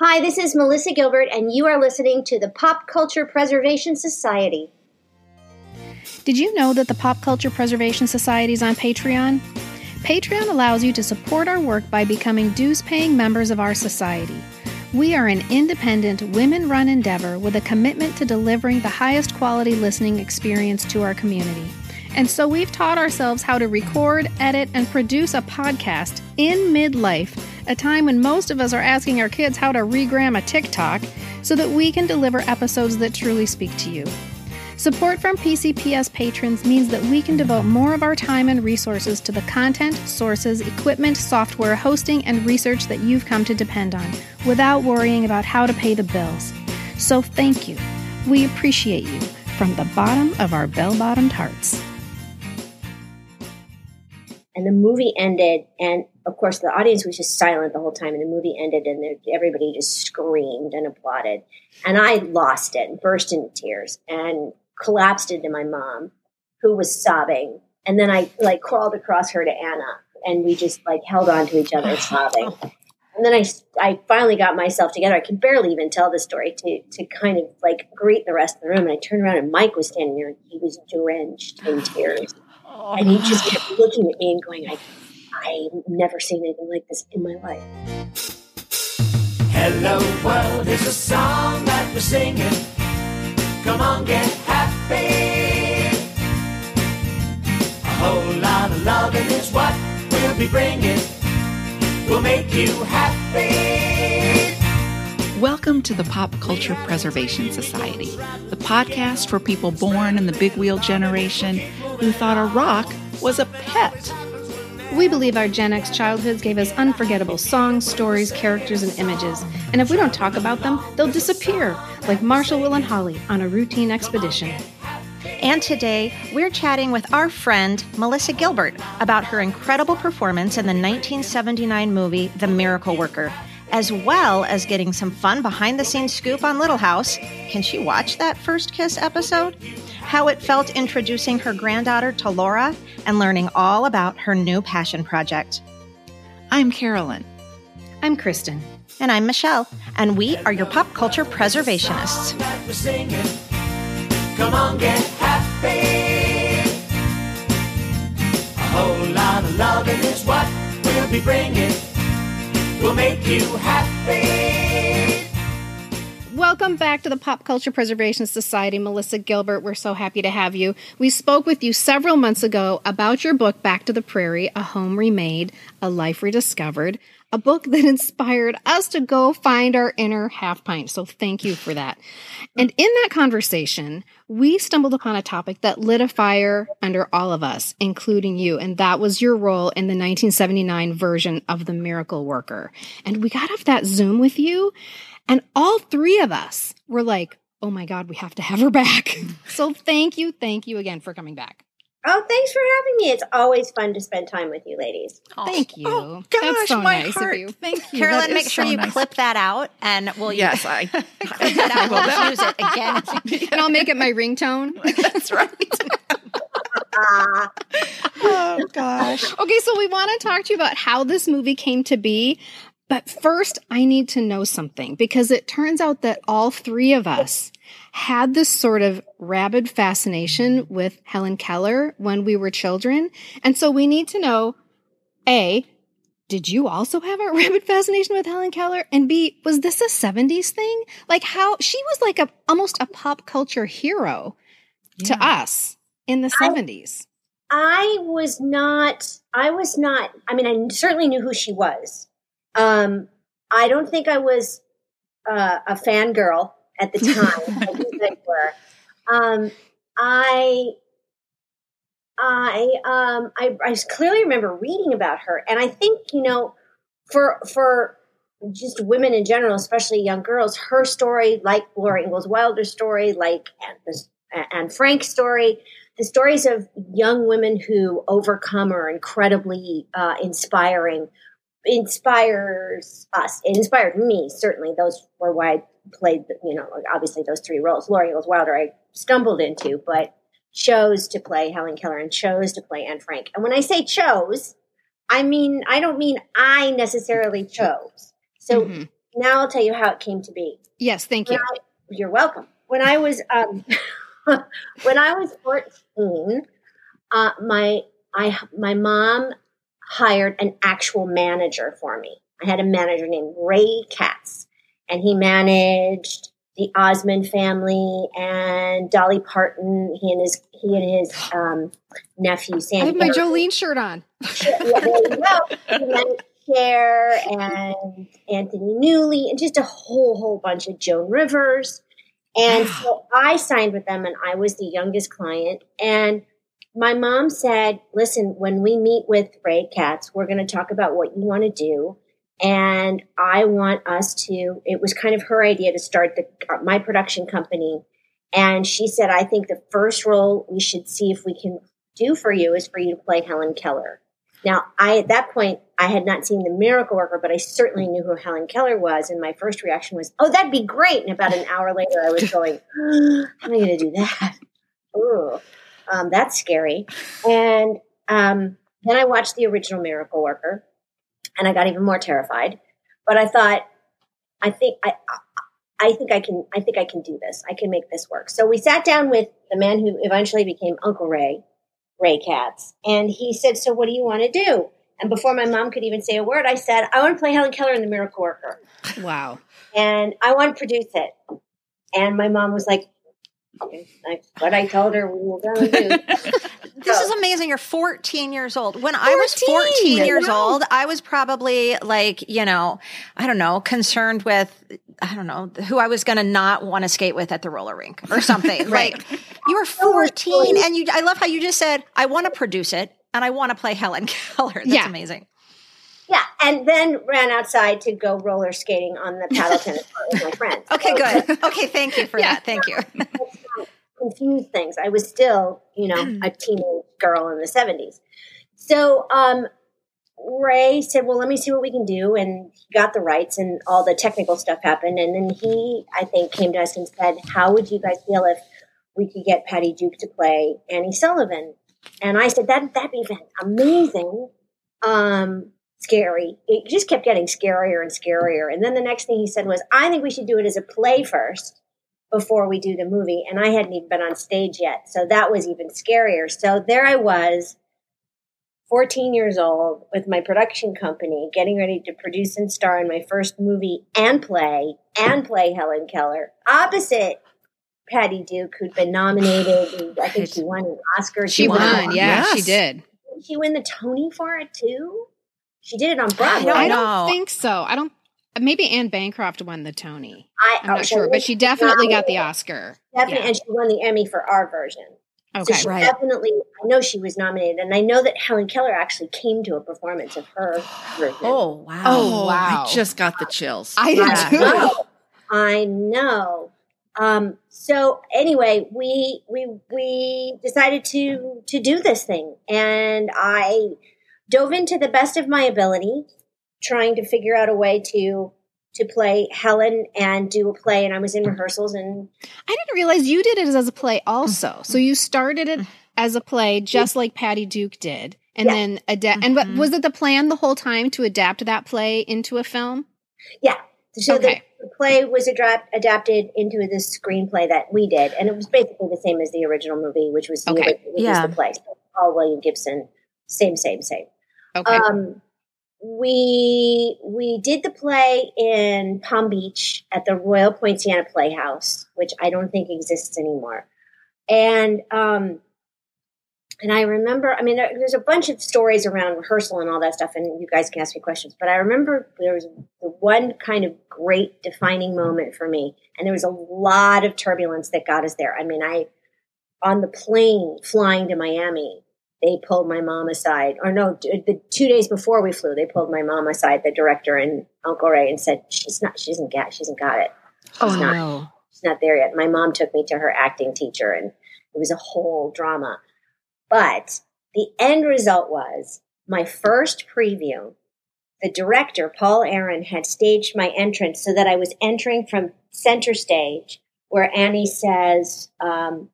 Hi, this is Melissa Gilbert, and you are listening to the Pop Culture Preservation Society. Did you know that the Pop Culture Preservation Society is on Patreon? Patreon allows you to support our work by becoming dues paying members of our society. We are an independent, women run endeavor with a commitment to delivering the highest quality listening experience to our community. And so we've taught ourselves how to record, edit, and produce a podcast in midlife, a time when most of us are asking our kids how to regram a TikTok, so that we can deliver episodes that truly speak to you. Support from PCPS patrons means that we can devote more of our time and resources to the content, sources, equipment, software, hosting, and research that you've come to depend on without worrying about how to pay the bills. So thank you. We appreciate you from the bottom of our bell bottomed hearts. And the movie ended, and of course, the audience was just silent the whole time. And the movie ended, and everybody just screamed and applauded. And I lost it and burst into tears. And collapsed into my mom, who was sobbing. And then I like crawled across her to Anna, and we just like held on to each other sobbing. And then I, I finally got myself together. I could barely even tell the story to, to kind of like greet the rest of the room. And I turned around and Mike was standing there and he was drenched in tears. Oh. And he just kept looking at me and going, I, I've never seen anything like this in my life. Hello world is a song that we're singing. Come on, get happy. A whole lot of loving is what we'll be bringing. We'll make you happy. Welcome to the Pop Culture Preservation Society, the podcast for people born in the big wheel generation who thought a rock was a pet. We believe our Gen X childhoods gave us unforgettable songs, stories, characters, and images. And if we don't talk about them, they'll disappear, like Marshall, Will, and Holly on a routine expedition. And today, we're chatting with our friend Melissa Gilbert about her incredible performance in the 1979 movie The Miracle Worker, as well as getting some fun behind the scenes scoop on Little House. Can she watch that first kiss episode? How it felt introducing her granddaughter to Laura and learning all about her new passion project. I'm Carolyn. I'm Kristen. And I'm Michelle. And we are your pop culture preservationists. That we're singing. Come on, get happy. A whole lot of loving is what we'll be bringing. We'll make you happy. Welcome back to the Pop Culture Preservation Society, Melissa Gilbert. We're so happy to have you. We spoke with you several months ago about your book, Back to the Prairie A Home Remade, A Life Rediscovered, a book that inspired us to go find our inner half pint. So thank you for that. And in that conversation, we stumbled upon a topic that lit a fire under all of us, including you. And that was your role in the 1979 version of The Miracle Worker. And we got off that Zoom with you. And all three of us were like, oh my God, we have to have her back. so thank you. Thank you again for coming back. Oh, thanks for having me. It's always fun to spend time with you ladies. Thank oh, you. Oh, That's gosh, so my nice heart. of you. Thank you. Carolyn, That make sure so you nice. clip that out and we'll Yes, I. clip that out. We'll use it again. And I'll make it my ringtone. That's right. Oh gosh. Okay, so we want to talk to you about how this movie came to be. But first, I need to know something because it turns out that all three of us had this sort of rabid fascination with Helen Keller when we were children. And so we need to know A, did you also have a rabid fascination with Helen Keller? And B, was this a 70s thing? Like how she was like a almost a pop culture hero to us in the 70s. I was not. I was not. I mean, I certainly knew who she was. Um, I don't think I was uh, a fangirl at the time. were. Um, I. I um I, I clearly remember reading about her, and I think you know, for for just women in general, especially young girls, her story, like Laura Ingalls Wilder's story, like Anne, Anne Frank's story, the stories of young women who overcome are incredibly uh, inspiring. Inspires us. It inspired me certainly. Those were why I played. You know, obviously those three roles. Laura Ingalls Wilder, I stumbled into, but chose to play Helen Keller and chose to play Anne Frank. And when I say chose, I mean I don't mean I necessarily chose. So Mhm. now I'll tell you how it came to be. Yes, thank When you. I- you're welcome. When I was um, when I was 14, uh, my I my mom hired an actual manager for me. I had a manager named Ray Katz, and he managed the Osmond family and Dolly Parton. He and his he and his um, nephew I Sandy. have my. Jolene shirt on. yeah, there you go. Cher and Anthony Newley and just a whole whole bunch of Joan Rivers. And so I signed with them and I was the youngest client. And my mom said, listen, when we meet with Ray Katz, we're going to talk about what you want to do. And I want us to, it was kind of her idea to start the, uh, my production company. And she said, I think the first role we should see if we can do for you is for you to play Helen Keller. Now, I at that point I had not seen The Miracle Worker, but I certainly knew who Helen Keller was, and my first reaction was, "Oh, that'd be great!" And about an hour later, I was going, "How am I going to do that? Ooh, um, that's scary." And um, then I watched the original Miracle Worker, and I got even more terrified. But I thought, I think I, I think I can, I think I can do this. I can make this work. So we sat down with the man who eventually became Uncle Ray, Ray Katz, and he said, "So what do you want to do?" And before my mom could even say a word, I said, "I want to play Helen Keller in The Miracle Worker, Wow. and I want to produce it." And my mom was like, "Okay, "That's what I told her we were going to do." This is amazing. You're 14 years old. When I was 14! 14 years Wow. old, I was probably like, you know, I don't know, concerned with, I don't know, who I was going to not want to skate with at the roller rink or something. Right. Like, you were 14 and you, I love how you just said, I want to produce it and I want to play Helen Keller. That's Yeah. amazing. Yeah, and then ran outside to go roller skating on the paddle tennis court with my friends. Okay, good. Okay, thank you for Yeah. that. Thank you. confused things. I was still, you know, a teenage girl in the 70s. So um, Ray said, Well, let me see what we can do. And he got the rights, and all the technical stuff happened. And then he, I think, came to us and said, How would you guys feel if we could get Patty Duke to play Annie Sullivan? And I said, that, That'd be amazing. Um, scary. It just kept getting scarier and scarier. And then the next thing he said was, I think we should do it as a play first before we do the movie. And I hadn't even been on stage yet. So that was even scarier. So there I was, 14 years old, with my production company, getting ready to produce and star in my first movie and play, and play Helen Keller, opposite Patty Duke, who'd been nominated. and I think she won an Oscar. She won- won. Yeah, she did. Did she win the Tony for it too? She did it on I Broadway. don't I don't think so. I don't. Maybe Anne Bancroft won the Tony. I, I'm oh, not sure, but she definitely got the Oscar. Definitely, Yeah. and she won the Emmy for our version. Okay. So she Right. definitely, I know she was nominated, and I know that Helen Keller actually came to a performance of her version. Oh, wow. Oh, wow. I just got the chills. I Yeah. did too. know. I know. Um, so anyway, we we we decided to to do this thing, and I dove into the best of my ability, trying to figure out a way to to play Helen and do a play. And I was in rehearsals, and I didn't realize you did it as a play also. So you started it as a play, just like Patty Duke did, and Yeah. then adapt. And what Mhm. was it the plan the whole time to adapt that play into a film? yeah. So Okay. the, the play was adap- adapted into this screenplay that we did, and it was basically the same as the original movie, which was the, Okay. ori- which Yeah. was the play. So Paul William Gibson, same, same, same. Okay. Um, we we did the play in Palm Beach at the Royal Poinciana Playhouse, which I don't think exists anymore. And um, and I remember, I mean, there, there's a bunch of stories around rehearsal and all that stuff, and you guys can ask me questions. But I remember there was the one kind of great defining moment for me, and there was a lot of turbulence that got us there. I mean, I on the plane flying to Miami, they pulled my mom aside, or no, the two days before we flew, they pulled my mom aside, the director and Uncle Ray, and said, "She's not, she doesn't get, she hasn't got it. Oh, She's not, no. she's not there yet." My mom took me to her acting teacher, and it was a whole drama. But the end result was my first preview. The director, Paul Aaron, had staged my entrance so that I was entering from center stage, where Annie says, um,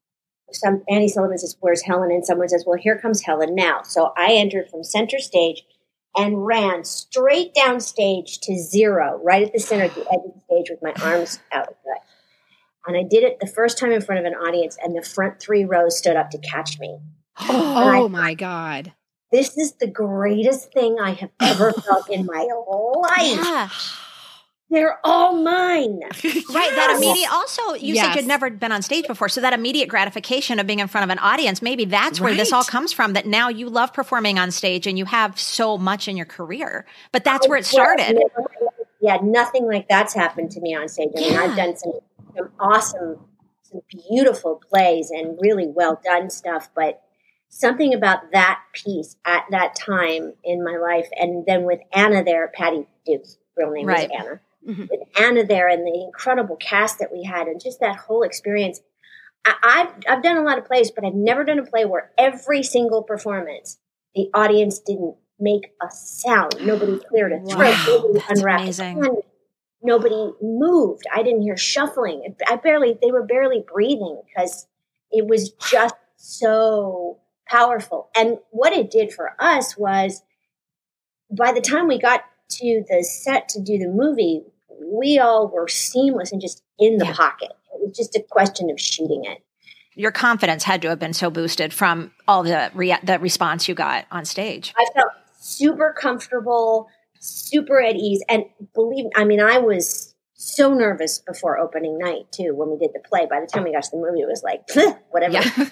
some Annie Sullivan says, "Where's Helen?" and someone says, "Well, here comes Helen now." So I entered from center stage, and ran straight down stage to zero, right at the center of the edge of the stage with my arms out. And I did it the first time in front of an audience, and the front three rows stood up to catch me. Oh, my God. This is the greatest thing I have ever felt in my life. Yeah. They're all mine. Right. That immediate, also, you said you'd never been on stage before. So that immediate gratification of being in front of an audience, maybe that's where this all comes from that now you love performing on stage and you have so much in your career. But that's where it started. Yeah, nothing like that's happened to me on stage. I mean, Yeah. I've done some, some awesome, some beautiful plays and really well done stuff, but something about that piece at that time in my life, and then with Anna there, Patty Duke's real name Right. was Anna. Mhm. With Anna there and the incredible cast that we had, and just that whole experience. I, I've I've done a lot of plays, but I've never done a play where every single performance the audience didn't make a sound. Nobody cleared a throat. Wow, Nobody that's unwrapped amazing. Nobody moved. I didn't hear shuffling. I barely. They were barely breathing because it was just so powerful. And what it did for us was, by the time we got to the set to do the movie, we all were seamless and just in the Yeah. pocket. It was just a question of shooting it. Your confidence had to have been so boosted from all the rea- the response you got on stage. I felt super comfortable, super at ease. And believe I mean, I was so nervous before opening night too when we did the play. By the time we got to the movie, it was like, whatever. Yeah.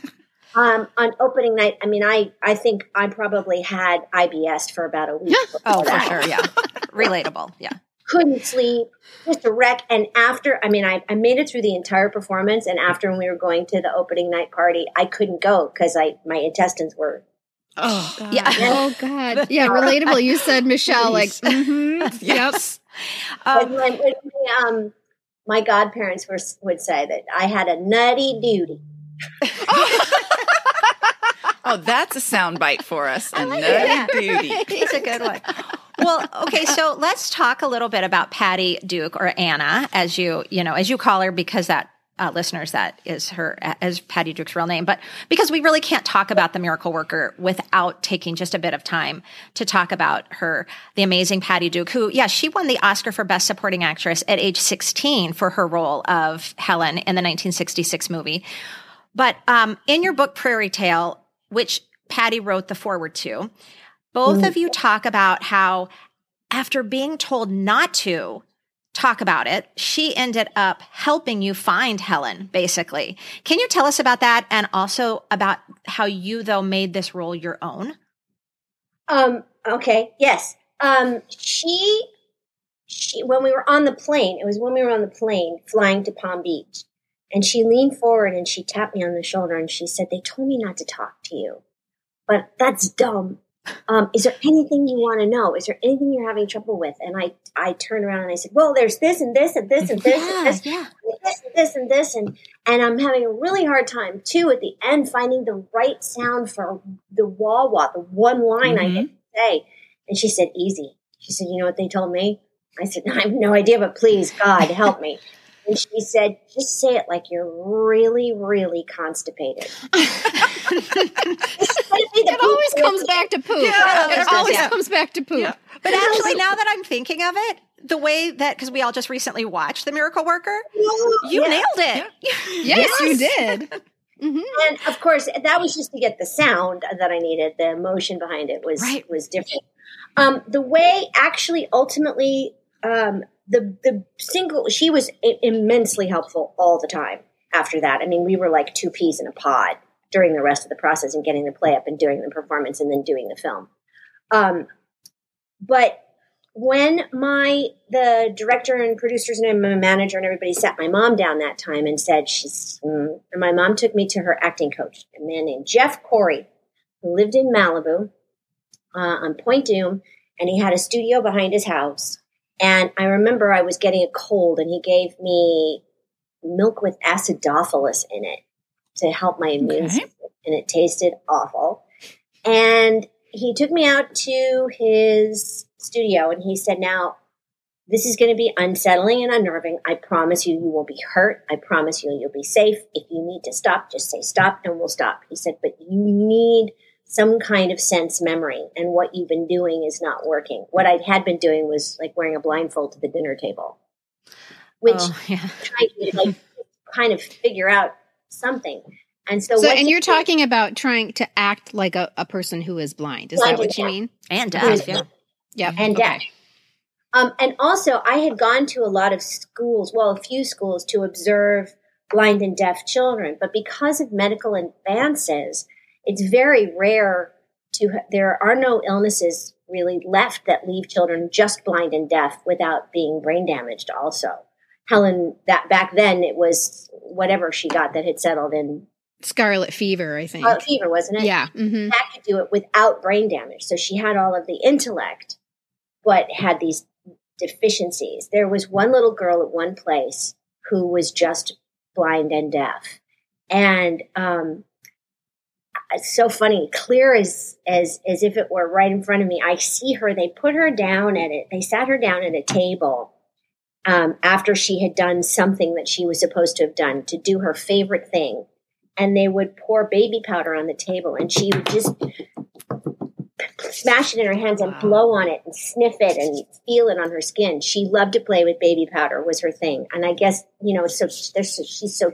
Um, on opening night, I mean, I, I think I probably had IBS for about a week. before Oh, for sure. Yeah. Relatable. Yeah. Couldn't sleep, just a wreck. And after, I mean, I, I made it through the entire performance. And after when we were going to the opening night party, I couldn't go because I my intestines were Oh, God. Yeah. Oh God. Yeah. Relatable. You said Michelle. Like. mhm. yes. And Um, when, when my, um, my godparents were, would say that I had a nutty duty. Oh, that's a soundbite for us. A like duty. It's a good one. Well, okay, so let's talk a little bit about Patty Duke or Anna, as you you know as you call her, because that uh, listeners that is her as Patty Duke's real name. But because we really can't talk about the miracle worker without taking just a bit of time to talk about her, the amazing Patty Duke, who yeah she won the Oscar for Best Supporting Actress at age sixteen for her role of Helen in the 1966 movie. But um, in your book Prairie Tale, which Patty wrote the foreword to, both of you talk about how after being told not to talk about it, she ended up helping you find Helen, basically. Can you tell us about that and also about how you, though, made this role your own? Um, okay, yes. Um, she, she, when we were on the plane, it was when we were on the plane flying to Palm Beach, and she leaned forward and she tapped me on the shoulder and she said, They told me not to talk to you, but that's dumb. Um, is there anything you want to know? Is there anything you're having trouble with? And I, I turned around and I said, Well, there's this and this and this and this and this yeah. and this and this and this and and I'm having a really hard time too at the end finding the right sound for the wah wah, the one line I Mhm. get to say. And she said, "Easy." She said, "You know what they told me?" I said, "I have no idea, but please, God, help me." And she said, "Just say it like you're really, really constipated." It always comes back to poop. Yeah, it it always yeah. comes back to poop. Yeah. But actually, now that I'm thinking of it, the way that, because we all just recently watched The Miracle Worker, you Yeah. nailed it. Yes, you did. hmm And of course, that was just to get the sound that I needed. The emotion behind it was Right. was different. Um, the way actually ultimately um, the the single she was immensely helpful all the time. After that, I mean, we were like two peas in a pod during the rest of the process and getting the play up and doing the performance and then doing the film. Um, but when my the director and producers and my manager and everybody sat my mom down that time and said she's mm, and my mom took me to her acting coach a man named jeff corey who lived in malibu uh, on Point Dume and he had a studio behind his house and i remember i was getting a cold and he gave me milk with acidophilus in it to help my immune Okay. system and it tasted awful and he took me out to his studio and he said, Now, this is going to be unsettling and unnerving. I promise you, you won't be hurt. I promise you, you'll be safe. If you need to stop, just say stop and we'll stop. He said, But you need some kind of sense memory and what you've been doing is not working. What I had been doing was like wearing a blindfold to the dinner table, which Oh, yeah. trying to like kind of figure out something. And so, So, and you're you- talking about trying to act like a, a person who is blind. Is Blind that and what you deaf. mean? And deaf, yeah. Yeah. and okay. deaf. Um, and also, I had gone to a lot of schools, well, a few schools, to observe blind and deaf children. But because of medical advances, it's very rare to. There are no illnesses really left that leave children just blind and deaf without being brain damaged. Also, Helen, that back then it was whatever she got that had settled in Scarlet fever, I think. scarlet fever, wasn't it? yeah. hmm that could do it without brain damage. So she had all of the intellect, but had these deficiencies. There was one little girl at one place who was just blind and deaf. And um, it's so funny, clear as, as as if it were right in front of me. I see her. They put her down at it. They sat her down at a table um, after she had done something that she was supposed to have done to do her favorite thing and they would pour baby powder on the table and she would just smash it in her hands and blow on it and sniff it and feel it on her skin. She loved to play with baby powder was her thing. And I guess, you know, so there's so, she's so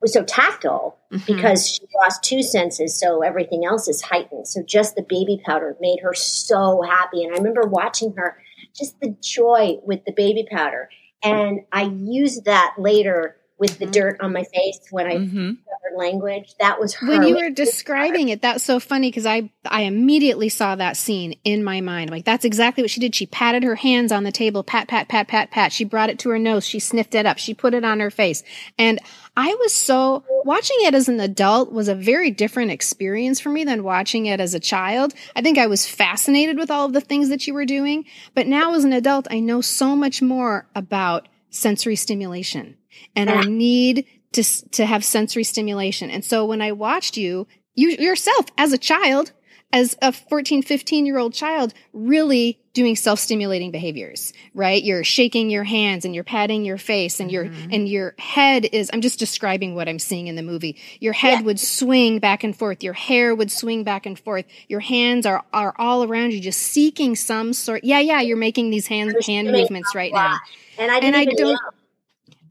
was so tactile Mm-hmm. because she lost two senses, so everything else is heightened. So just the baby powder made her so happy. And I remember watching her, just the joy with the baby powder. And I used that later with the Mhm. dirt on my face when I Mm-hmm. discovered language. That was her. When you were describing it, that's so funny because I I immediately saw that scene in my mind. Like, that's exactly what she did. She patted her hands on the table, pat, pat, pat, pat, pat. She brought it to her nose. She sniffed it up. She put it on her face. And I was so watching it as an adult was a very different experience for me than watching it as a child. I think I was fascinated with all of the things that you were doing, but now as an adult, I know so much more about sensory stimulation and our need to to have sensory stimulation. And so when I watched you, you yourself as a child, as a 14, 15 year old child, really doing self-stimulating behaviors, right? You're shaking your hands and you're patting your face and your Mm-hmm. and your head is I'm just describing what I'm seeing in the movie. Your head Yeah. would swing back and forth, your hair would swing back and forth. Your hands are are all around you just seeking some sort Yeah, yeah, you're making these hand hand movements right now. And I And I don't- know.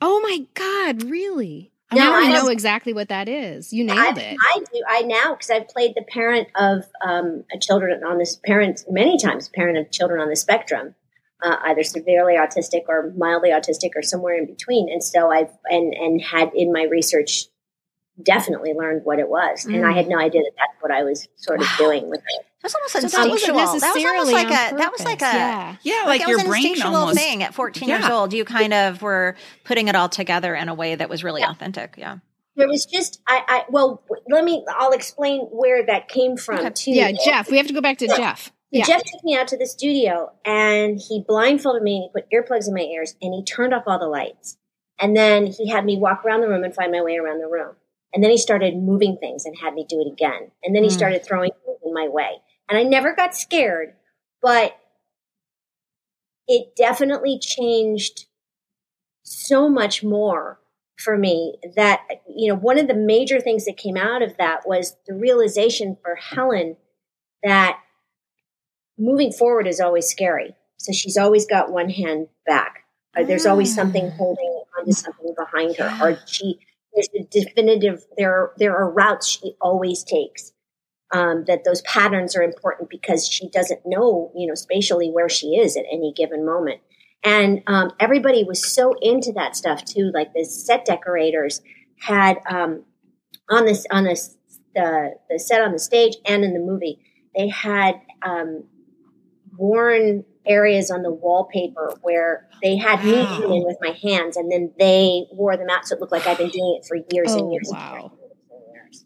Oh my God, really? I now I I know exactly what that is. You I, nailed it. I do. I now because I've played the parent of um, a children on this parent many times. Parent of children on the spectrum, uh, either severely autistic or mildly autistic or somewhere in between. And so I've and and had in my research definitely learned what it was, and I had no idea that that's what I was sort of doing with it. That was almost So that instinctual. wasn't That was almost like on a that was like a yeah. Yeah, like, that your was an brain instinctual almost. thing at 14 years old. You kind of were putting it all together in a way that was really Yeah. authentic. Yeah. There was just I, I well let me I'll explain where that came from Okay. too. Yeah, Jeff. We have to go back to Jeff. Yeah. Jeff took me out to the studio and he blindfolded me and he put earplugs in my ears and he turned off all the lights. And then he had me walk around the room and find my way around the room. And then he started moving things and had me do it again. And then he Hmm. started throwing things in my way. And I never got scared, but it definitely changed so much more for me that you know one of the major things that came out of that was the realization for Helen that moving forward is always scary. So she's always got one hand back. Or there's always something ah. holding onto something behind her, or she there's a definitive. There there are routes she always takes. Um, that those patterns are important because she doesn't know, you know, spatially where she is at any given moment. And um, everybody was so into that stuff too. Like the set decorators had um, on this on this the the set on the stage and in the movie, they had um, worn areas on the wallpaper where they had me Wow. come in with my hands, and then they wore them out, so it looked like I've been doing it for years Oh, and years wow. and years.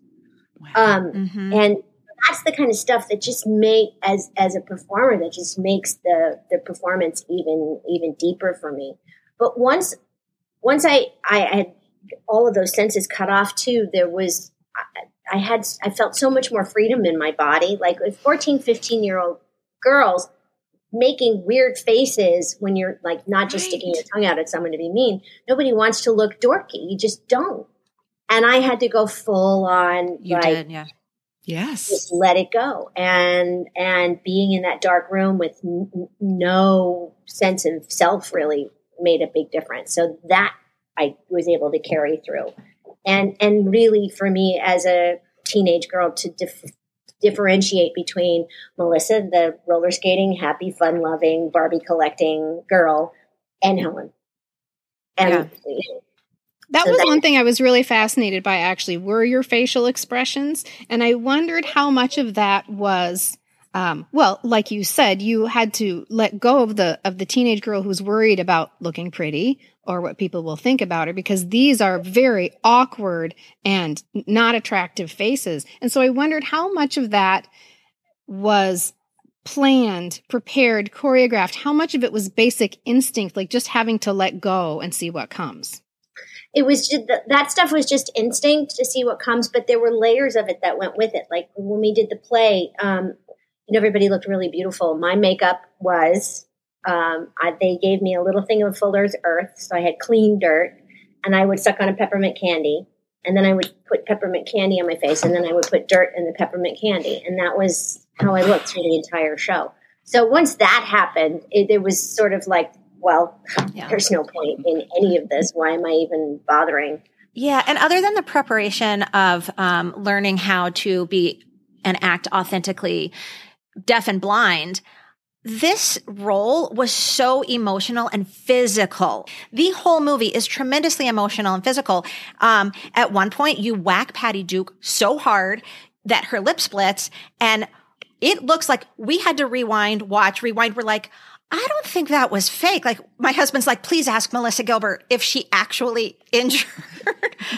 Wow. Um, Mm-hmm. and that's the kind of stuff that just make as as a performer that just makes the the performance even even deeper for me. But once once i i had all of those senses cut off too there was i, I had i felt so much more freedom in my body. Like with 14 15 year old girls making weird faces when you're like not just sticking your tongue out at someone to be mean nobody wants to look dorky. You just don't. And i had to go full on You like did, yeah. Yes. just let it go. And and being in that dark room with n- no sense of self really made a big difference. So that i was able to carry through. And and really for me as a teenage girl to dif- differentiate between melissa the roller skating happy fun loving barbie collecting girl and helen. And That So was that- one thing I was really fascinated by actually were your facial expressions. And I wondered how much of that was um, well, like you said, you had to let go of the of the teenage girl who's worried about looking pretty or what people will think about her because these are very awkward and not attractive faces. And so I wondered how much of that was planned, prepared, choreographed, how much of it was basic instinct, like just having to let go and see what comes. It was just that stuff was just instinct to see what comes but there were layers of it that went with it. Like when we did the play um you know everybody looked really beautiful. My makeup was um I, they gave me a little thing of fuller's earth so i had clean dirt and i would suck on a peppermint candy and then i would put peppermint candy on my face and then i would put dirt in the peppermint candy and that was how i looked through the entire show. So once that happened it, it was sort of like well Yeah. there's no point in any of this why am i even bothering Yeah, and other than the preparation of um, learning how to be and act authentically deaf and blind, this role was so emotional and physical. The whole movie is tremendously emotional and physical. Um, at one point, you whack Patty Duke so hard that her lip splits, and it looks like we had to rewind, watch, rewind. We're like, I don't think that was fake. Like my husband's like, please ask Melissa Gilbert if she actually injured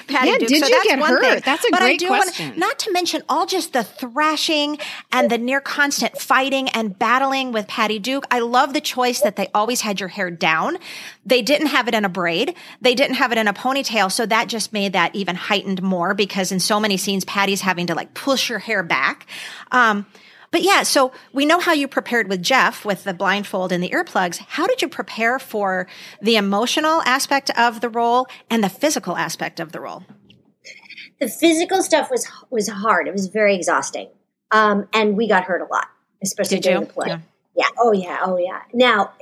Patty Yeah, Duke. did so you that's get one hurt? thing. That's a but I great do wanna- question. not to mention all just the thrashing and the near constant fighting and battling with Patty Duke. I love the choice that they always had your hair down. They didn't have it in a braid. They didn't have it in a ponytail. So that just made that even heightened more because in so many scenes, Patty's having to like push her hair back. Um, but yeah, so we know how you prepared with Jeff with the blindfold and the earplugs. How did you prepare for the emotional aspect of the role and the physical aspect of the role? the physical stuff was was hard. It was very exhausting, um, and we got hurt a lot, especially Did during you? the play. Yeah. Yeah. Oh yeah. Oh yeah. Now,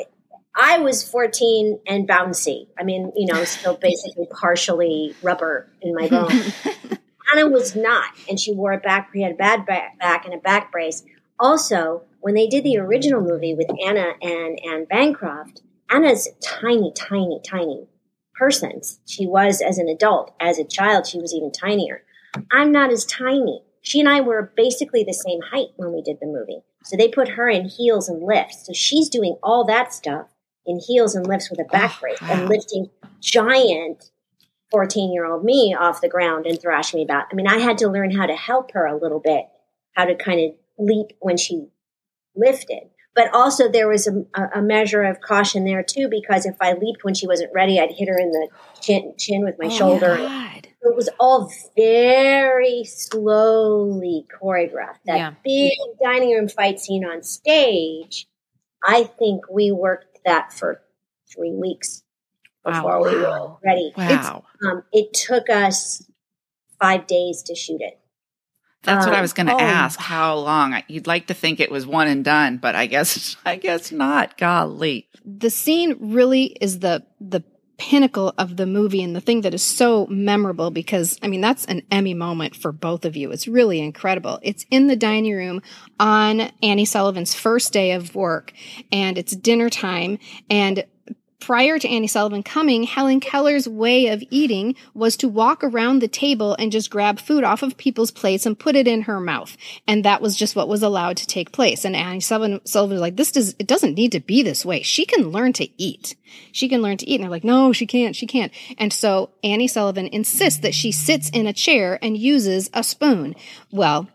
I was 14 and bouncy. I mean, you know, still basically partially rubber in my bone. Anna was not, and she wore a back. We had a bad back, back and a back brace. Also, when they did the original movie with Anna and Anne Bancroft, Anna's tiny, tiny, tiny person. She was as an adult. As a child, she was even tinier. I'm not as tiny. She and I were basically the same height when we did the movie. So they put her in heels and lifts. So she's doing all that stuff in heels and lifts with a back Oh, brace wow. and lifting giant 14 year old me off the ground and thrashing me about. I mean, I had to learn how to help her a little bit, how to kind of leap when she lifted. But also, there was a, a measure of caution there too, because if I leaped when she wasn't ready, I'd hit her in the chin, chin with my shoulder. God. It was all very slowly choreographed. That Yeah. big dining room fight scene on stage, I think we worked that for three weeks before we were ready. Wow. Um, it took us five days to shoot it. That's what I Um, was going to oh. ask. How long? You'd like to think it was one and done, but I guess I guess not. Golly. the scene really is the the pinnacle of the movie and the thing that is so memorable because I mean that's an Emmy moment for both of you. It's really incredible. It's in the dining room on Annie Sullivan's first day of work and it's dinner time and Prior to Annie Sullivan coming, Helen Keller's way of eating was to walk around the table and just grab food off of people's plates and put it in her mouth. And that was just what was allowed to take place. And Annie Sullivan, Sullivan was like, this does, it doesn't need to be this way. She can learn to eat. She can learn to eat. And they're like, no, she can't. She can't. And so Annie Sullivan insists that she sits in a chair and uses a spoon. Well,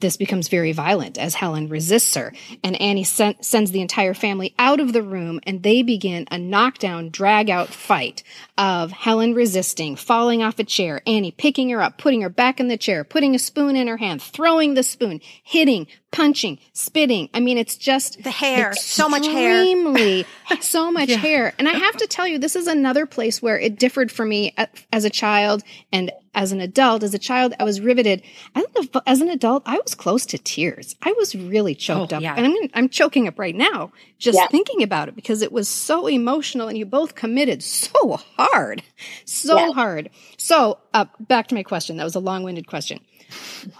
this becomes very violent as Helen resists her, and Annie sen- sends the entire family out of the room, and they begin a knockdown, drag out fight of Helen resisting, falling off a chair, Annie picking her up, putting her back in the chair, putting a spoon in her hand, throwing the spoon, hitting, punching, spitting. I mean, it's just The hair, so much hair. extremely so much hair and i have to tell you this is another place where it differed for me as a child and as an adult. As a child, I was riveted. As an, as an adult, I was close to tears. I was really choked Oh, up, yeah. and I'm I'm choking up right now just Yeah. thinking about it because it was so emotional, and you both committed so hard, so Yeah. hard. So, uh, back to my question. That was a long winded question.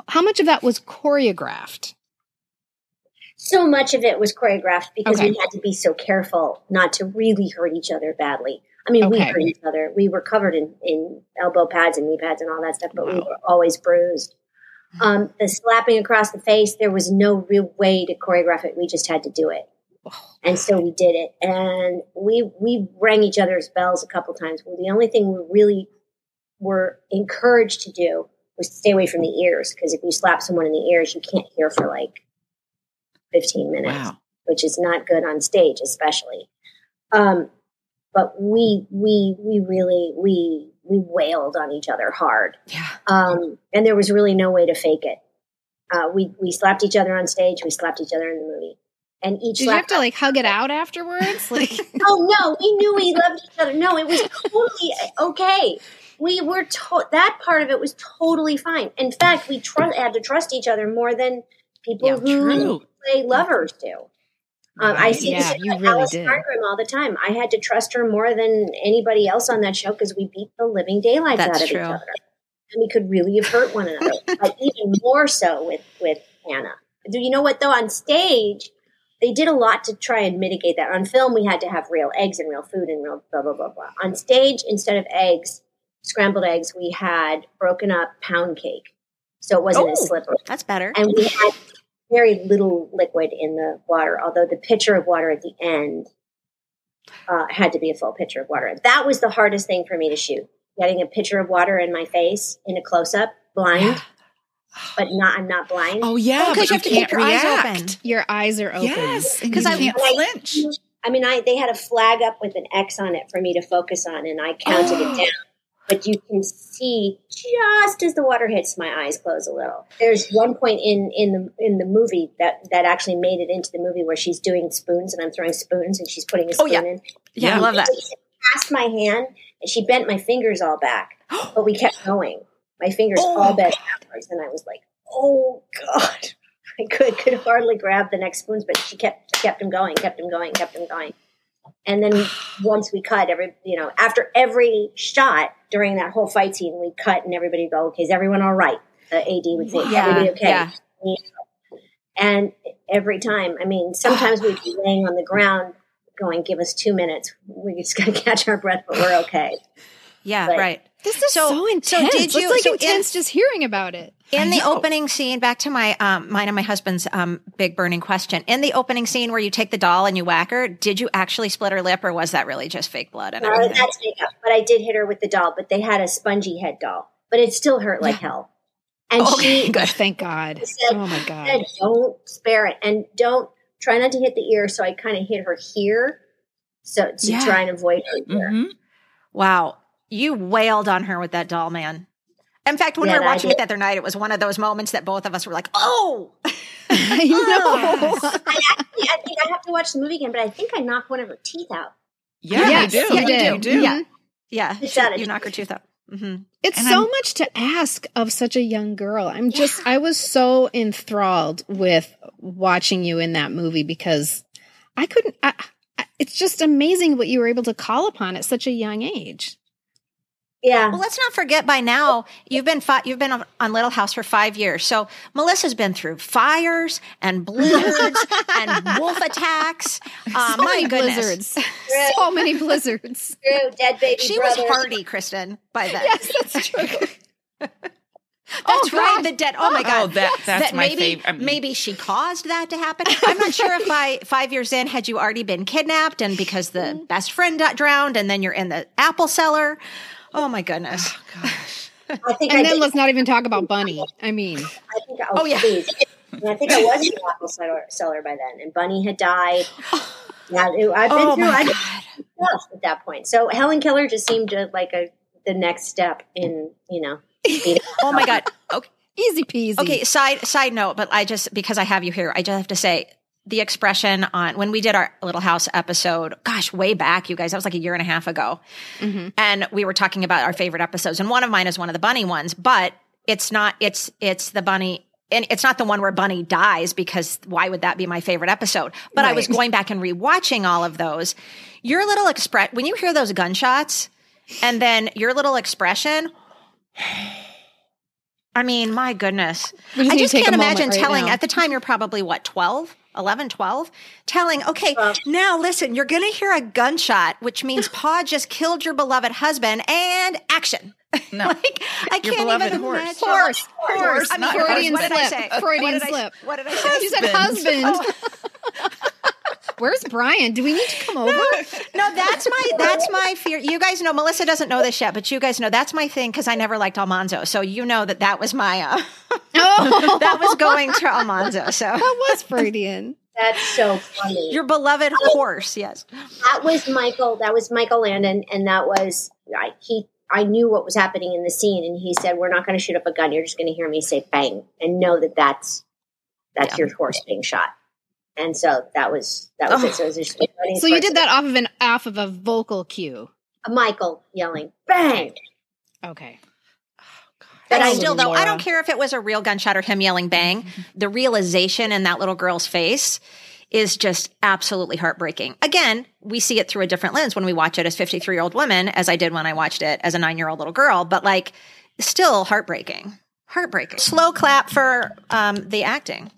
How much of that was choreographed? so much of it was choreographed because Okay. we had to be so careful not to really hurt each other badly. I mean, we hurt each other. We were covered in, in elbow pads and knee pads and all that stuff, but we were always bruised. Um, the slapping across the face, there was no real way to choreograph it. We just had to do it. And so we did it. And we we rang each other's bells a couple times. Well, the only thing we really were encouraged to do was to stay away from the ears because if you slap someone in the ears, you can't hear for like 15 minutes Wow. which is not good on stage, especially. Um, but we we we really we we wailed on each other hard, Yeah. um, and there was really no way to fake it. Uh, we we slapped each other on stage. We slapped each other in the movie, and each Did you have to like hug it out afterwards? Like, oh no, we knew we loved each other. No, it was totally okay. We were to- that part of it was totally fine. In fact, we tr- had to trust each other more than people Yeah, who true. play lovers do. Um, I see Yeah, this you with really Alice did. Margrim all the time. I had to trust her more than anybody else on that show because we beat the living daylights That's out of true. each other, and we could really have hurt one another. but even more so with with Anna. Do you know what though? On stage, they did a lot to try and mitigate that. On film, we had to have real eggs and real food and real blah blah blah blah. On stage, instead of eggs, scrambled eggs, we had broken up pound cake, so it wasn't as Oh. slippery That's better. and we had very little liquid in the water, although the pitcher of water at the end uh, had to be a full pitcher of water. That was the hardest thing for me to shoot. Getting a pitcher of water in my face in a close up, blind, but not I'm not blind. Oh yeah, because but you have to keep your eyes open. your eyes are open. Yes, and 'Cause you I- can't I- flinch. I mean, I they had a flag up with an X on it for me to focus on, and I counted Oh. it down. But you can see just as the water hits, my eyes close a little. There's one point in in the in the movie that that actually made it into the movie where she's doing spoons, and I'm throwing spoons, and she's putting a Oh, spoon yeah. in. Yeah, I love that. She passed my hand, and she bent my fingers all back, but we kept going. My fingers Oh, all bent backwards, and I was like, "Oh God!" I could could hardly grab the next spoons, but she kept kept them going, kept them going, kept them going. And then once we cut, every you know, after every shot during that whole fight scene, we cut, and everybody go, "Okay, is everyone all right?" Uh, the AD would say, Yeah, "Everybody okay?" yeah. And every time, I mean, sometimes we'd be laying on the ground, going, "Give us two minutes. We just got to catch our breath, but we're okay." Yeah, But- right. This is So- so, so intense. did you- It's like so in- intense just hearing about it. In the opening scene, back to my um, mine and my husband's um, big burning question. In the opening scene where you take the doll and you whack her, did you actually split her lip, or was that really just fake blood and No, everything? that's makeup. But I did hit her with the doll, but they had a spongy head doll, but it still hurt like hell. And Okay, she good. Thank God. said, Oh my God. said, "Don't spare it, and don't try not to hit the ear." So I kind of hit her here, so to Yeah. try and avoid her ear. Mhm. Wow, you wailed on her with that doll, man. In fact, when Yeah, we were watching it the other night, it was one of those moments that both of us were like, "Oh, I know. I actually, I think I have to watch the movie again, but I think I knocked one of her teeth out. Yeah, Yes, you do. you do. You do. Yeah. yeah, she- you knock her tooth out." hmm It's And so I'm- much to ask of such a young girl. I'm just, I was so enthralled with watching you in that movie because I couldn't, I, I, it's just amazing what you were able to call upon at such a young age. Yeah, Well, let's not forget by now you've been fi- you've been on, on Little House for five years. So Melissa's been through fires and blizzards and wolf attacks. Uh, so my many goodness, blizzards. so many blizzards. true. Dead baby she brother. was hardy, Kristen. By then, Yes, that's true. that's Oh, right. God. The dead. Oh my god, Oh, that that's That my maybe, favorite. I mean, Maybe she caused that to happen. I'm not sure if by five years in, had you already been kidnapped and because the best friend got drowned, and then you're in the apple cellar. Oh my goodness. Oh, I think I And then did. let's not even talk about Bunny. I mean, I think. Oh, Oh, yeah. I think I was in the apple cellar, cellar by then, and Bunny had died. Yeah, it- I've been Oh through. my I god. stuff at that point. So Helen Keller just seemed to like a the next step in you know. being- Oh my god. Okay. easy peasy. Okay, side side note, but I just because I have you here, I just have to say the expression on when we did our Little House episode, gosh, way back, you guys, that was like a year and a half ago. Mm-hmm. And we were talking about our favorite episodes. And one of mine is one of the bunny ones, but it's not, it's, it's the bunny. And it's not the one where Bunny dies because why would that be my favorite episode? But I was going back and rewatching all of those. Your little express, when you hear those gunshots and then your little expression, I mean, my goodness. I just can't imagine right telling, now. at the time, you're probably what, 12? 11, 12? Telling, okay, Well- now listen, you're going to hear a gunshot, which means Pa just killed your beloved husband and action. No. like, I Your can't beloved even horse. imagine. Horse, horse, I mean, not your Freudian what did I slip. Freudian what did I- slip. what did I say? You said husband. Oh. Where's Brian? Do we need to come over? No, that's my that's my fear. You guys know Melissa doesn't know this yet, but you guys know that's my thing because I never liked Almanzo. So you know that that was my uh, Oh, that was going to Almanzo. So that was Freudian. That's so funny. your beloved horse, yes. that was Michael. That was Michael Landon, and that was I, he. I knew what was happening in the scene, and he said, "We're not going to shoot up a gun. You're just going to hear me say bang, and know that that's that's Yeah. your horse being shot." And so that was that was Oh. it. So, it was just So you did that off of an off of a vocal cue. Michael yelling bang. Okay. But I I still though I don't care if it was a real gunshot or him yelling bang. The realization in that little girl's face is just absolutely heartbreaking. Again, we see it through a different lens when we watch it as 53 year old women, as I did when I watched it as a nine year old little girl, but like still heartbreaking. Heartbreaking. Slow clap for um, the acting.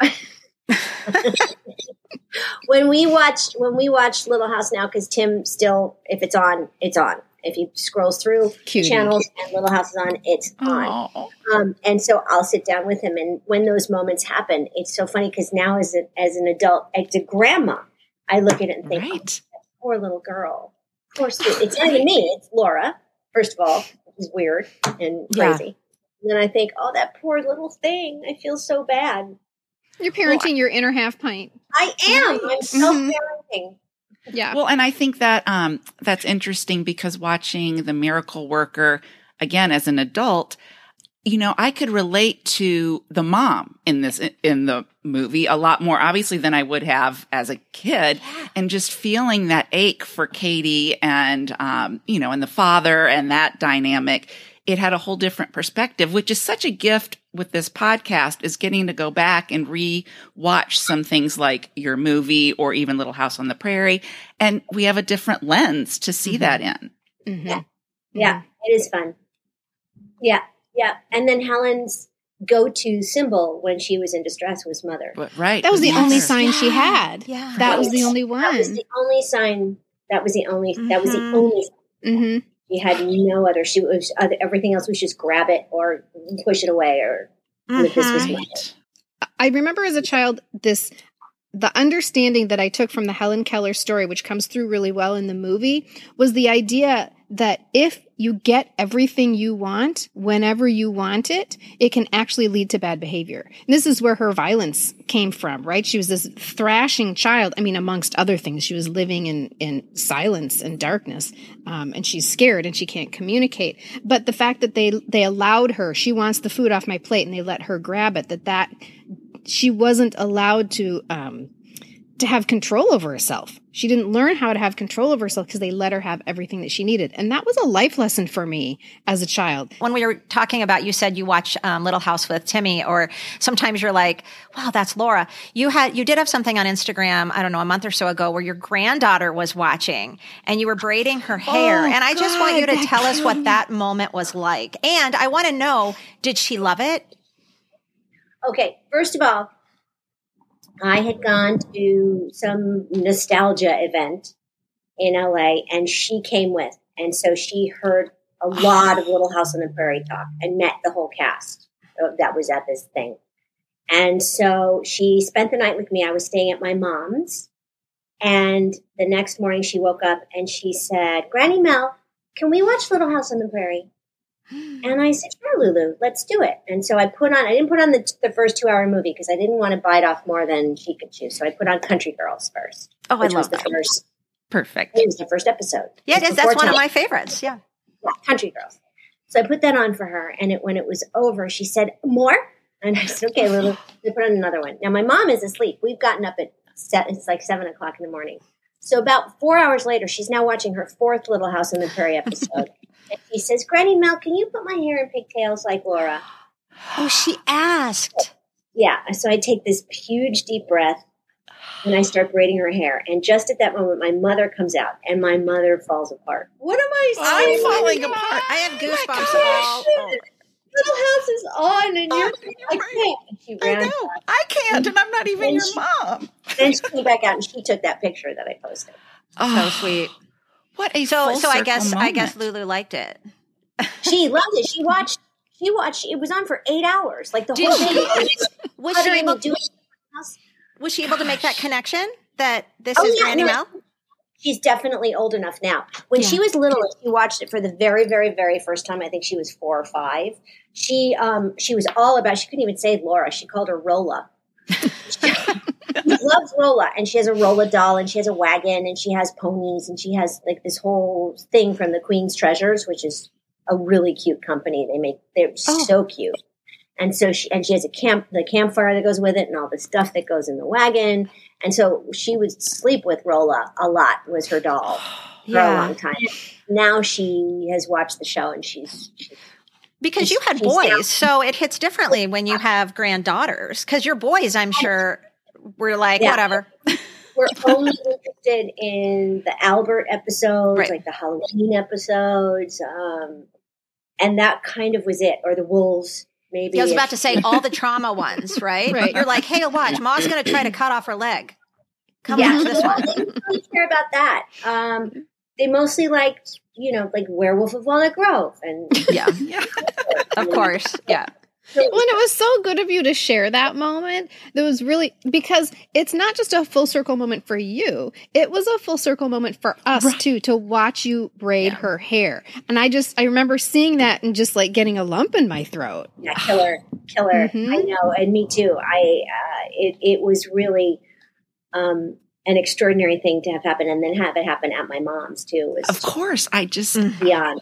when we watched when we watched Little House now because Tim still if it's on it's on. If he scrolls through Cutie. channels and Little House is on it's on. Um, and so I'll sit down with him and when those moments happen it's so funny because now as a, as an adult as a grandma I look at it and think oh, poor little girl. Poor sweet it's not even me it's Laura first of all who's weird and Yeah. crazy. And then I think oh that poor little thing. I feel so bad You're parenting your inner half pint. I am I'm self parenting Yeah. Well, and I think that um, that's interesting because watching The Miracle Worker again as an adult, you know, I could relate to the mom in this in the movie a lot more obviously than I would have as a kid, and just feeling that ache for Katie and um, you know, and the father and that dynamic. It had a whole different perspective, which is such a gift with this podcast is getting to go back and re-watch some things like your movie or even Little House on the Prairie. And we have a different lens to see that in. Mhm. Yeah. Yeah, it is fun. Yeah, yeah. And then Helen's go-to symbol when she was in distress was mother. But right. That was the Yes. only sign she had. Yeah. That was the Right. only That was one. the only sign. That was the only. That was the only. Mhm. only. She had no other. She was other, everything else was just grab it or push it away or. This was mm-hmm. mother. Right. I remember as a child this the understanding that I took from the Helen Keller story, which comes through really well in the movie, was the idea that if you get everything you want whenever you want it, it can actually lead to bad behavior. And this is where her violence came from, right? She was this thrashing child. I mean, amongst other things, she was living in, in silence and darkness. Um, and she's scared and she can't communicate. But the fact that they, they allowed her, she wants the food off my plate and they let her grab it, that that she wasn't allowed to um, to have control over herself. She didn't learn how to have control over herself because they let her have everything that she needed, and that was a life lesson for me as a child. when we were talking about you said you watch um, little house with timmy or sometimes you're like wow that's laura. You had you did have something on instagram i don't know a month or so ago where your granddaughter was watching and you were braiding her hair. Oh, and i just want you to God, that tell us what that moment was like. And i want to know did she love it? Okay, first of all, I had gone to some nostalgia event in LA and she came with. And so she heard a lot of Little House on the Prairie talk and met the whole cast that was at this thing. And so she spent the night with me. I was staying at my mom's. And the next morning she woke up and she said, Granny Mel, can we watch Little House on the Prairie? And I said, sure, Lulu, let's do it. And so I put on, I didn't put on the, the first two hour movie because I didn't want to bite off more than she could chew. So I put on Country Girls first. Oh, I love was the that. first, Perfect. it was the first episode. yeah It it was is that's one of my favorites yeah yeah, Country Girls. So I put that on for her. And it, when it was over, she said, more? And I said, okay, Lulu, we put on another one. Now my mom is asleep. We've gotten up at set, it's like seven o'clock in the morning. So about four hours later, she's now watching her fourth Little House on the Prairie episode. and she says, Granny Mel, can you put my hair in pigtails like Laura? Oh, she asked. Yeah. So I take this huge deep breath and I start braiding her hair. And just at that moment, my mother comes out and my mother falls apart. What am I I'm falling apart. I have Oh my goosebumps gosh. all. oh. Little House is on and you're, I you're can't. And she I ran. know. I can't, and I'm not even And your she- mom. Then she came back out and she took that picture that I posted. Oh, So Oh, sweet. What a So, full so I circle guess I guess Lulu liked it. She loved it. She watched. She watched. It was on for eight hours. Like the Did whole she? thing. Was she Uttering able? and doing- Was she able to make that connection that this Oh, is yeah, Granny no. Mel? She's definitely old enough now. When she was little, she watched it for the very, very, very first time. I think she was four or five. She, um, she was all about. She couldn't even say Laura. She called her Rolla. she loves Rolla, and she has a Rolla doll, and she has a wagon, and she has ponies, and she has like this whole thing from the Queen's Treasures, which is a really cute company. They make they're Oh. so cute. And so she and she has a camp the campfire that goes with it and all the stuff that goes in the wagon. And so she would sleep with Rolla a lot was her doll for a long time. Now she has watched the show and she's, she's Because you had She's down. boys, so it hits differently when you have granddaughters. Because your boys, I'm sure, were like, Yeah. whatever. we're only interested in the Albert episodes, Right. like the Halloween episodes, um, and that kind of was it, or the wolves. Maybe I was if- about to say all the trauma ones, right? Right. You're like, hey, watch, Ma's going to try to cut off her leg. Come yeah, watch this one. they didn't really care about that. Um, they mostly liked, you know, like Werewolf of Walnut Grove, and Yeah, Yeah. of course. Yeah. And it was so good of you to share that moment. That was really because it's not just a full circle moment for you. It was a full circle moment for us too to watch you braid her hair. And I just I remember seeing that and just like getting a lump in my throat. yeah, killer, killer. Mhm. I know, and me too. I uh, it it was really um, an extraordinary thing to have happen, and then have it happen at my mom's too. Was Of course, I just beyond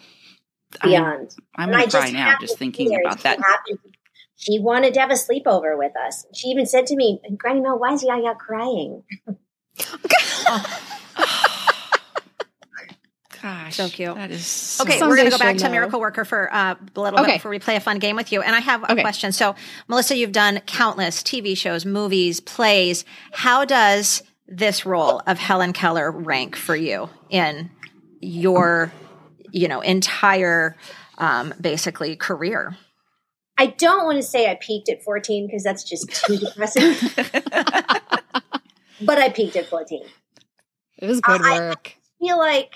I'm, beyond. I'm And gonna cry now just thinking about that. happened- She wanted to have a sleepover with us. She even said to me, "Granny Mel, why is Yaya crying?" Gosh, So cute. That is so Okay, Someday we're going to go back to know. Miracle Worker for uh, a little Okay. bit before we play a fun game with you. And I have a Okay. question. So, Melissa, you've done countless TV shows, movies, plays. How does this role of Helen Keller rank for you in your, you know, entire, um, basically career? I don't want to say I peaked at 14 because that's just too depressing. but I peaked at 14. It was good I- work. I feel like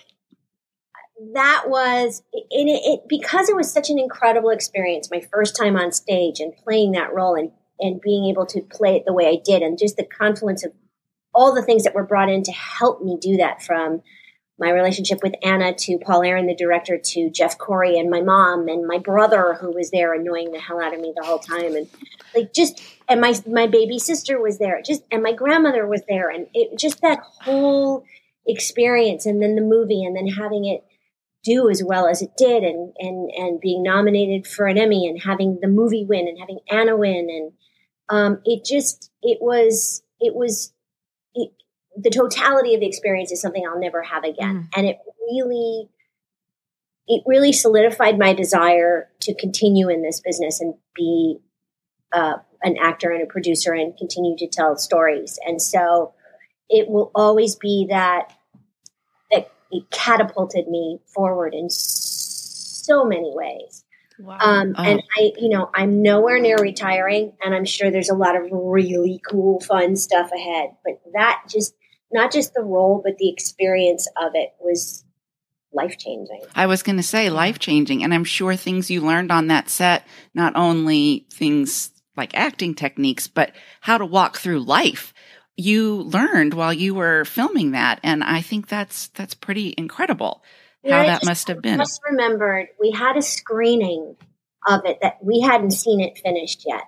that was in it, it because it was such an incredible experience my first time on stage and playing that role and and being able to play it the way I did and just the confluence of all the things that were brought in to help me do that from my relationship with Anna to Paul Aaron the director to Jeff Corey and my mom and my brother who was there annoying the hell out of me the whole time. And like just and my my baby sister was there just and my grandmother was there. And it just that whole experience and then the movie and then having it do as well as it did and and and being nominated for an Emmy and having the movie win and having Anna win. And um it just it was it was it, the totality of the experience is something I'll never have again and it really it really solidified my desire to continue in this business and be uh, an actor and a producer and continue to tell stories and so it will always be that that it catapulted me forward in so many ways. Wow. Um, Oh. And I, you know, I'm nowhere near retiring, and I'm sure there's a lot of really cool, fun stuff ahead. But that just, not just the role, but the experience of it was life changing. I was going to say life changing, and I'm sure things you learned on that set, not only things like acting techniques, but how to walk through life. You learned while you were filming that, and I think that's that's pretty incredible. How I that just- must have been. I just remembered we had a screening of it that we hadn't seen it finished yet.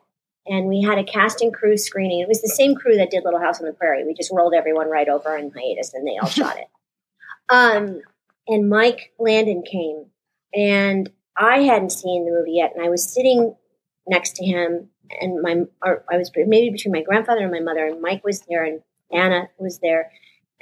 And we had a cast and crew screening. It was the same crew that did Little House on the Prairie. We just rolled everyone right over in hiatus and they all shot it. Um, and Mike Landon came and I hadn't seen the movie yet. And I was sitting next to him and my or I was maybe between my grandfather and my mother, and Mike was there, and Anna was there,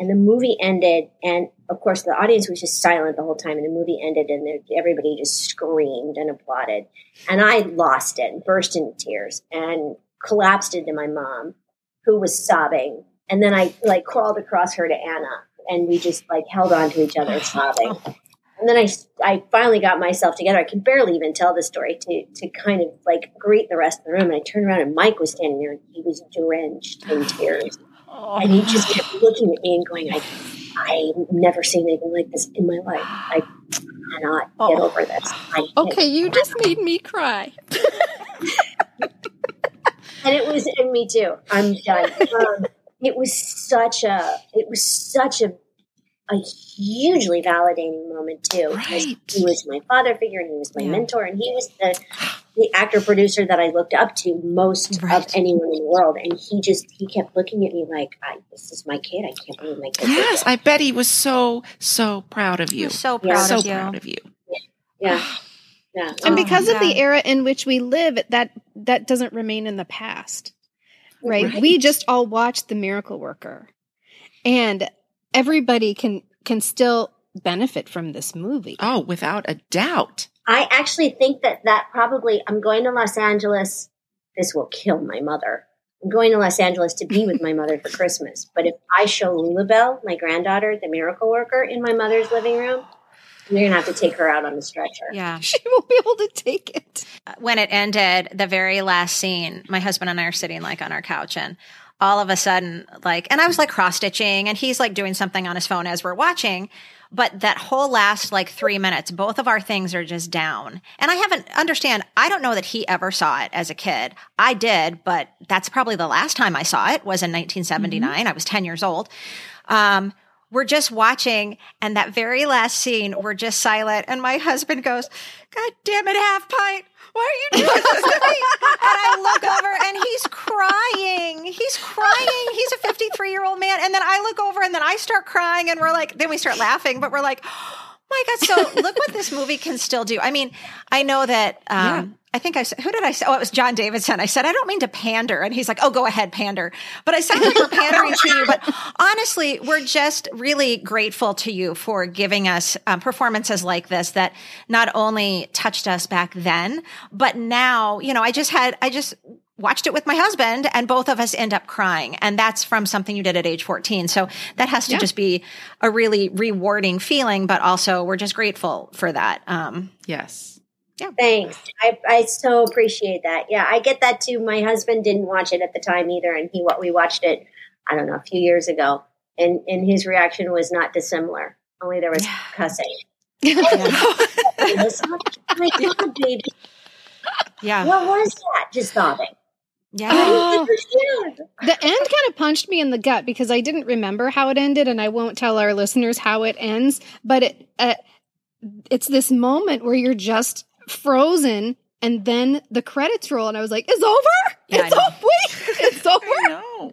and the movie ended, and of course the audience was just silent the whole time, and the movie ended, and everybody just screamed and applauded, and I lost it, and burst into tears, and collapsed into my mom, who was sobbing, and then I like crawled across her to Anna, and we just like held on to each other sobbing. And then I, I finally got myself together. I can barely even tell the story to, to kind of like greet the rest of the room. And I turned around and Mike was standing there and he was drenched in tears. And he just kept looking at me and going, I, I've never seen anything like this in my life. I cannot get over this. Okay, you just made me cry. and it was and me too i'm done um, it was such a it was such a a hugely validating moment too Right. he was my father figure and he was my Yeah. mentor and he was the the actor producer that i looked up to most of anyone in the world and he just he kept looking at me like I, this is my kid i can't believe my kid Yes. I bet he was so so proud of you. We're so Yeah. proud so of you. proud of you. yeah yeah And Oh because my of the era in which we live, that that doesn't remain in the past. Right? Right. We just all watched The Miracle Worker. And everybody can can still benefit from this movie. Oh, without a doubt. I actually think that that probably I'm going to Los Angeles. This will kill my mother. I'm going to Los Angeles to be with my mother for Christmas. But if I show Lulabelle, my granddaughter, the miracle worker, in my mother's living room, you're gonna have to take her out on the stretcher. Yeah. She won't be able to take it. when it ended, the very last scene, my husband and I are sitting like on our couch and all of a sudden, like, and I was like cross stitching and he's like doing something on his phone as we're watching. But that whole last like three minutes, both of our things are just down. And I haven't understand, I don't know that he ever saw it as a kid. I did, but that's probably the last time I saw it was in 1979. I was 10 years old. Um, we're just watching, and that very last scene, we're just silent. And my husband goes, God damn it, half pint. Why are you doing this to me? And I look over and he's crying. He's crying. He's a 53 year old man. And then I look over and then I start crying and we're like, then we start laughing, but we're like, oh my God, so look what this movie can still do. I mean, I know that, um, I think I said, who did I say? Oh, it was John Davidson. I said, I don't mean to pander. And he's like, oh, go ahead, pander. But I sound like we're pandering to you. But honestly, we're just really grateful to you for giving us um, performances like this that not only touched us back then, but now, you know, I just had, I just, watched it with my husband and both of us end up crying and that's from something you did at age 14 so that has to Yeah. just be a really rewarding feeling but also we're just grateful for that um Yes. Yeah thanks. I, I so appreciate that. Yeah, I get that too. My husband didn't watch it at the time either, and he what we watched it, I don't know, a few years ago, and and his reaction was not dissimilar. Only there was cussing. It was, oh my God, baby, yeah what was that? Just sobbing. Yeah Oh. The end kind of punched me in the gut because I didn't remember how it ended, and I won't tell our listeners how it ends. But it, uh, it's this moment where you're just frozen, and then the credits roll, and I was like, "It's over! Yeah, it's over! Wait, it's over!" I know.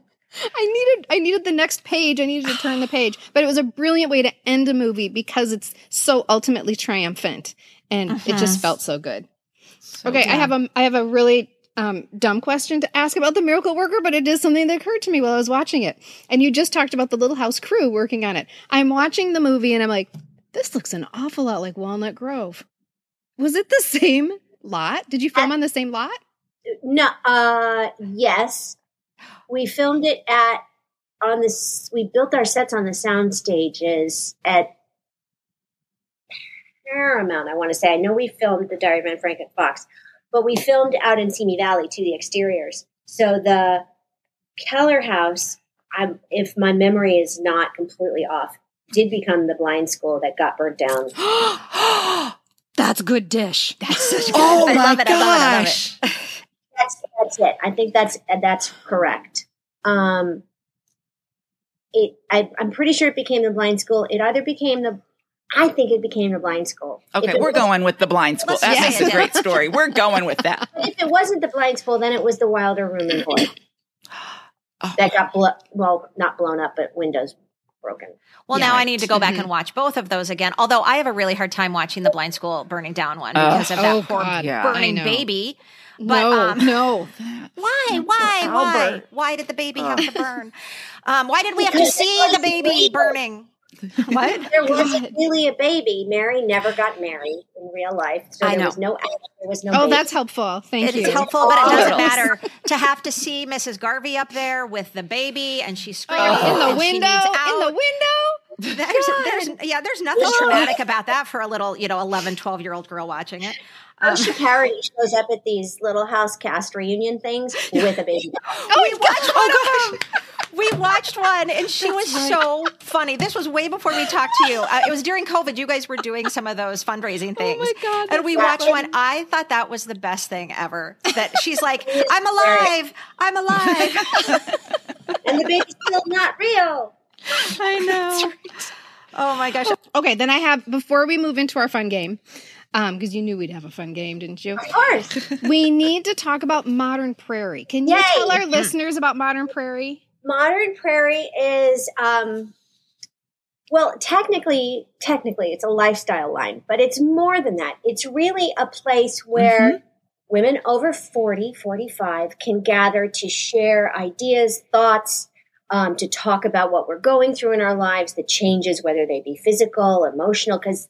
I needed, I needed the next page. I needed to turn the page, but it was a brilliant way to end a movie because it's so ultimately triumphant, and it just Mhm. felt so good. So Okay, I have a I have a really um, dumb question to ask about the Miracle Worker, but it is something that occurred to me while I was watching it. And you just talked about the Little House crew working on it. I'm watching the movie and I'm like, this looks an awful lot like Walnut Grove. Was it the same lot? Did you film on the same lot? No, uh, yes, we filmed it at on this. We built our sets on the sound stages at Paramount. I want to say. I know we filmed the Diary of Anne Frank at Fox, but we filmed out in Simi Valley to the exteriors. So the Keller House, I'm, if my memory is not completely off, did become the blind school that got burnt down. That's good dish. that's such good Oh I my love it, I love it, I love it. gosh. That's that's it. I think that's that's correct. Um, it I, I'm pretty sure it became the blind school. It either became the I think it became the blind school. Okay, we're was- going with the blind school. Let's That say a great story. We're going with that. If it wasn't the blind school, then it was the Wilder Room and Board Oh, that got blo- well, not blown up, but windows broken. Well, now I need to go back Mhm. and watch both of those again. Although I have a really hard time watching the Blind School burning down one Oh. because of that Oh, poor God. Yeah. Burning baby. But, no, um, no. Why? Why? Why? Why did the baby have to burn? Um, why did we have to see the baby burning? What? There wasn't really a baby. Mary never got married in real life, so I there know. was no. There was no. Oh, baby. that's helpful. Thank It you. is helpful, but it doesn't Oh. matter to have to see Mrs. Garvey up there with the baby and she's screaming Oh, in the window. In the window. There's, there's, yeah, there's nothing traumatic about that for a little, you know, 11, 12 year old girl watching it. Um, Hersha Parady shows up at these little house cast reunion things with a baby. oh, we watched one of them. We watched one, and she was so funny. This was way before we talked to you. Uh, it was during COVID. You guys were doing some of those fundraising things. my God, And we that's watched one. I thought that was the best thing ever. That she's like, "I'm alive. I'm alive." and the baby's still not real. I know. Oh my gosh. Okay, then I have before we move into our fun game, um, because you knew we'd have a fun game, didn't you? Of course, we need to talk about Modern Prairie. Can you Yay. tell our listeners about Modern Prairie? Modern Prairie is, um, well, technically, technically, it's a lifestyle line, but it's more than that. It's really a place where women over 40, 45 can gather to share ideas, thoughts, um, to talk about what we're going through in our lives, the changes, whether they be physical, emotional, because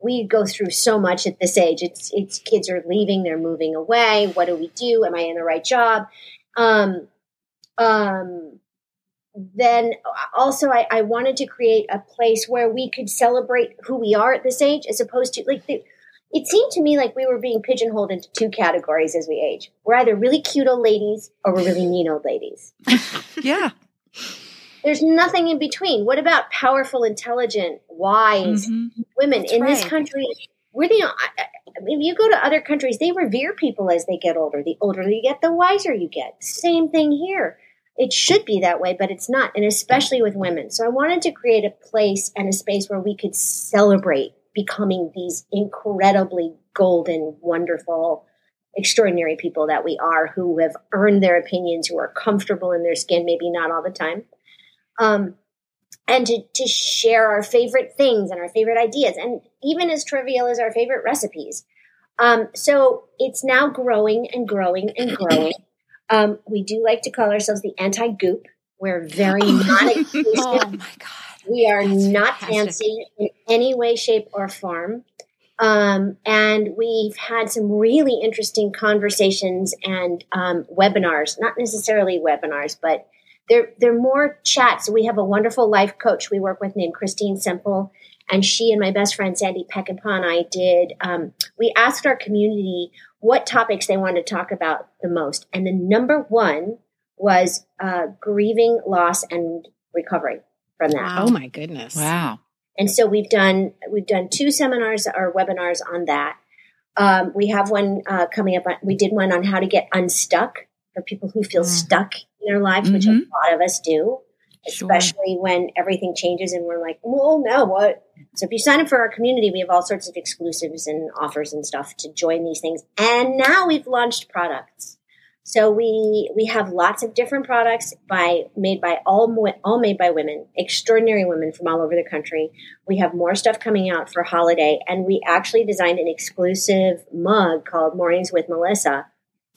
we go through so much at this age. It's it's kids are leaving, they're moving away. What do we do? Am I in the right job? Um, um, then also I, I wanted to create a place where we could celebrate who we are at this age, as opposed to like the, it seemed to me like we were being pigeonholed into two categories as we age. We're either really cute old ladies or we're really mean old ladies. Yeah. There's nothing in between. What about powerful, intelligent, wise Mhm. women That's in this country? We're the. I, I mean, you go to other countries, they revere people as they get older. The older you get, the wiser you get. Same thing here. It should be that way, but it's not, and especially with women. So I wanted to create a place and a space where we could celebrate becoming these incredibly golden, wonderful, extraordinary people that we are, who have earned their opinions, who are comfortable in their skin, maybe not all the time. Um, and to, to share our favorite things and our favorite ideas, and even as trivial as our favorite recipes. Um, so it's now growing and growing and growing. Um, we do like to call ourselves the anti goop. We're very not exclusive. Oh my god. We are That's not fantastic. fancy in any way, shape, or form. Um, and we've had some really interesting conversations and um, webinars, not necessarily webinars, but they're, they're more chats. We have a wonderful life coach we work with named Christine Semple, and she and my best friend Sandy Peckinpah and I did. Um, we asked our community what topics they wanted to talk about the most, and the number one was uh, grieving, loss, and recovery from that. Wow. Oh my goodness. Wow. And so we've done we've done two seminars or webinars on that. Um, we have one uh, coming up. On, we did one on how to get unstuck for people who feel Mm. stuck in their lives, which a Mhm. lot of us do, Sure. especially when everything changes and we're like, well, now what? So if you sign up for our community, we have all sorts of exclusives and offers and stuff to join these things. And now we've launched products. So we we have lots of different products by made by all all made by women, extraordinary women from all over the country. We have more stuff coming out for holiday, and we actually designed an exclusive mug called Mornings with Melissa,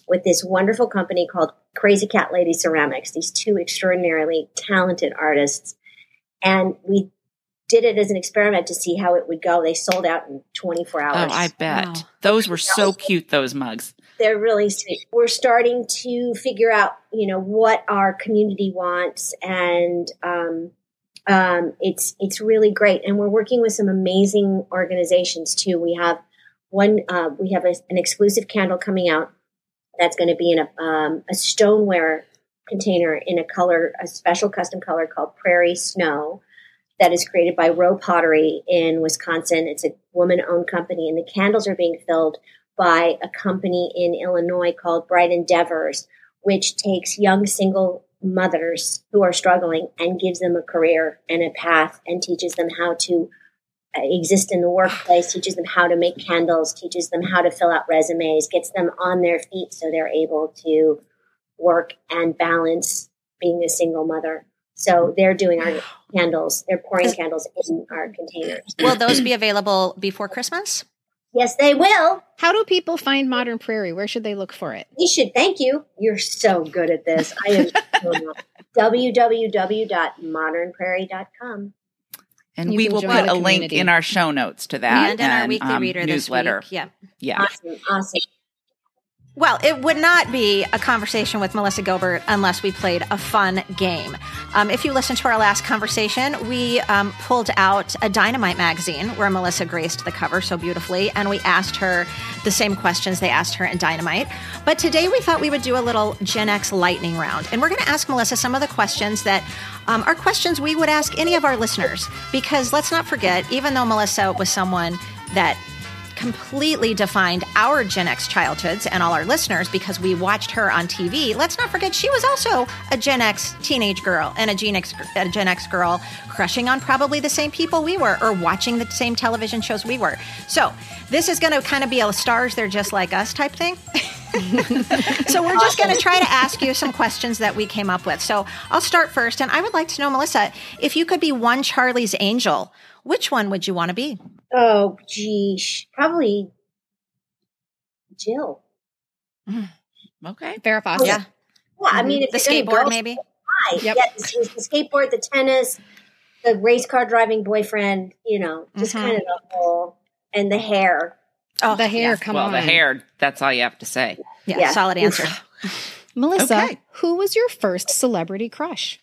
with this wonderful company called Crazy Cat Lady Ceramics. These two extraordinarily talented artists, and we did it as an experiment to see how it would go. They sold out in 24 hours. Oh. I bet. Wow. Those were so cute, those mugs. they're really sweet. We're starting to figure out, you know, what our community wants, and um, um, it's it's really great. And we're working with some amazing organizations too. We have one, uh, we have a, an exclusive candle coming out that's going to be in a um, a stoneware container in a color, a special custom color called Prairie Snow. That is created by Rowe Pottery in Wisconsin. It's a woman-owned company, and the candles are being filled by a company in Illinois called Bright Endeavors, which takes young single mothers who are struggling and gives them a career and a path and teaches them how to exist in the workplace, teaches them how to make candles, teaches them how to fill out resumes, gets them on their feet so they're able to work and balance being a single mother. So they're doing our candles, they're pouring candles in our containers. Will those be available before Christmas? Yes, they will. How do people find Modern Prairie? Where should they look for it? You should thank you. You're so good at this. I am so www.modernprairie.com. And You we will put the a link in our show notes to that and in our weekly um, reader this newsletter. week. Yeah. Yeah. Awesome. Awesome. Well, it would not be a conversation with Melissa Gilbert unless we played a fun game. Um, if you listened to our last conversation, we um, pulled out a Dynamite magazine where Melissa graced the cover so beautifully, and we asked her the same questions they asked her in Dynamite. But today we thought we would do a little Gen X lightning round, and we're going to ask Melissa some of the questions that um, are questions we would ask any of our listeners. Because let's not forget, even though Melissa was someone that completely defined our Gen X childhoods and all our listeners because we watched her on TV. Let's not forget she was also a Gen X teenage girl and a Gen X, a Gen X girl crushing on probably the same people we were or watching the same television shows we were. So this is going to kind of be a stars they're just like us type thing. so we're just going to try to ask you some questions that we came up with. So I'll start first, and I would like to know, Melissa, if you could be one Charlie's Angel, which one would you want to be? Oh, geez. Probably Jill. Okay. Farrah Fawcett. Yeah, Yeah, I mean, if the skateboard, go maybe. high, Yep. yeah, the, the skateboard, the tennis, the race car driving boyfriend, you know, just Mhm. kind of the whole, and the hair. Oh, The hair, yeah. come well, on. the hair, that's all you have to say. Yeah, Yeah. solid answer. Melissa, Okay. who was your first celebrity crush?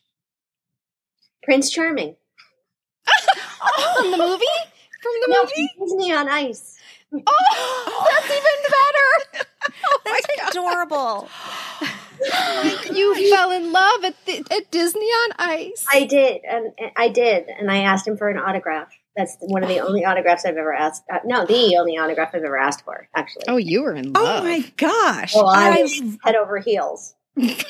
Prince Charming. From the movie? From the No, movie? Disney on Ice. Oh, that's even better. Oh my That's adorable. You fell in love at, the, at Disney on Ice. I did, and, and I did, and I asked him for an autograph. That's one of the only autographs I've ever asked. Uh, no, the only autograph I've ever asked for, actually. oh, you were in love. Oh my gosh. Well, I I, was head over heels.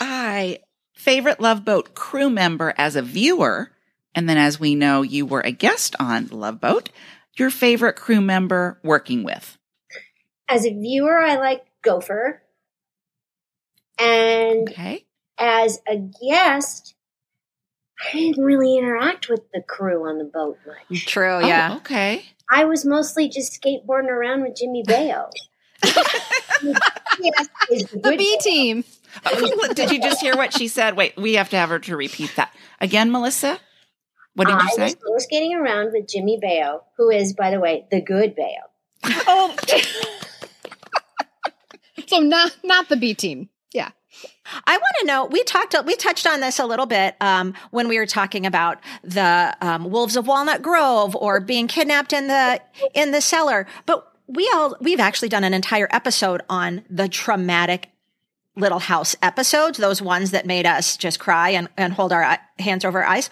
I favorite Love Boat crew member as a viewer, and then as we know, you were a guest on Love Boat. Your favorite crew member working with. As a viewer, I like Gopher, and Okay. as a guest, I didn't really interact with the crew on the boat much. True, Oh, yeah. okay. I was mostly just skateboarding around with Jimmy Baio. the B team. Oh, did you just hear what she said? Wait, we have to have her to repeat that again, Melissa. What did I you say? I was roller skating around with Jimmy Baio, who is, by the way, the good Baio. Oh. so not not the B team. Yeah. I want to know. We talked. We touched on this a little bit um, when we were talking about the um, wolves of Walnut Grove or being kidnapped in the in the cellar. But we all we've actually done an entire episode on the traumatic Little House episodes, those ones that made us just cry and, and hold our hands over our eyes.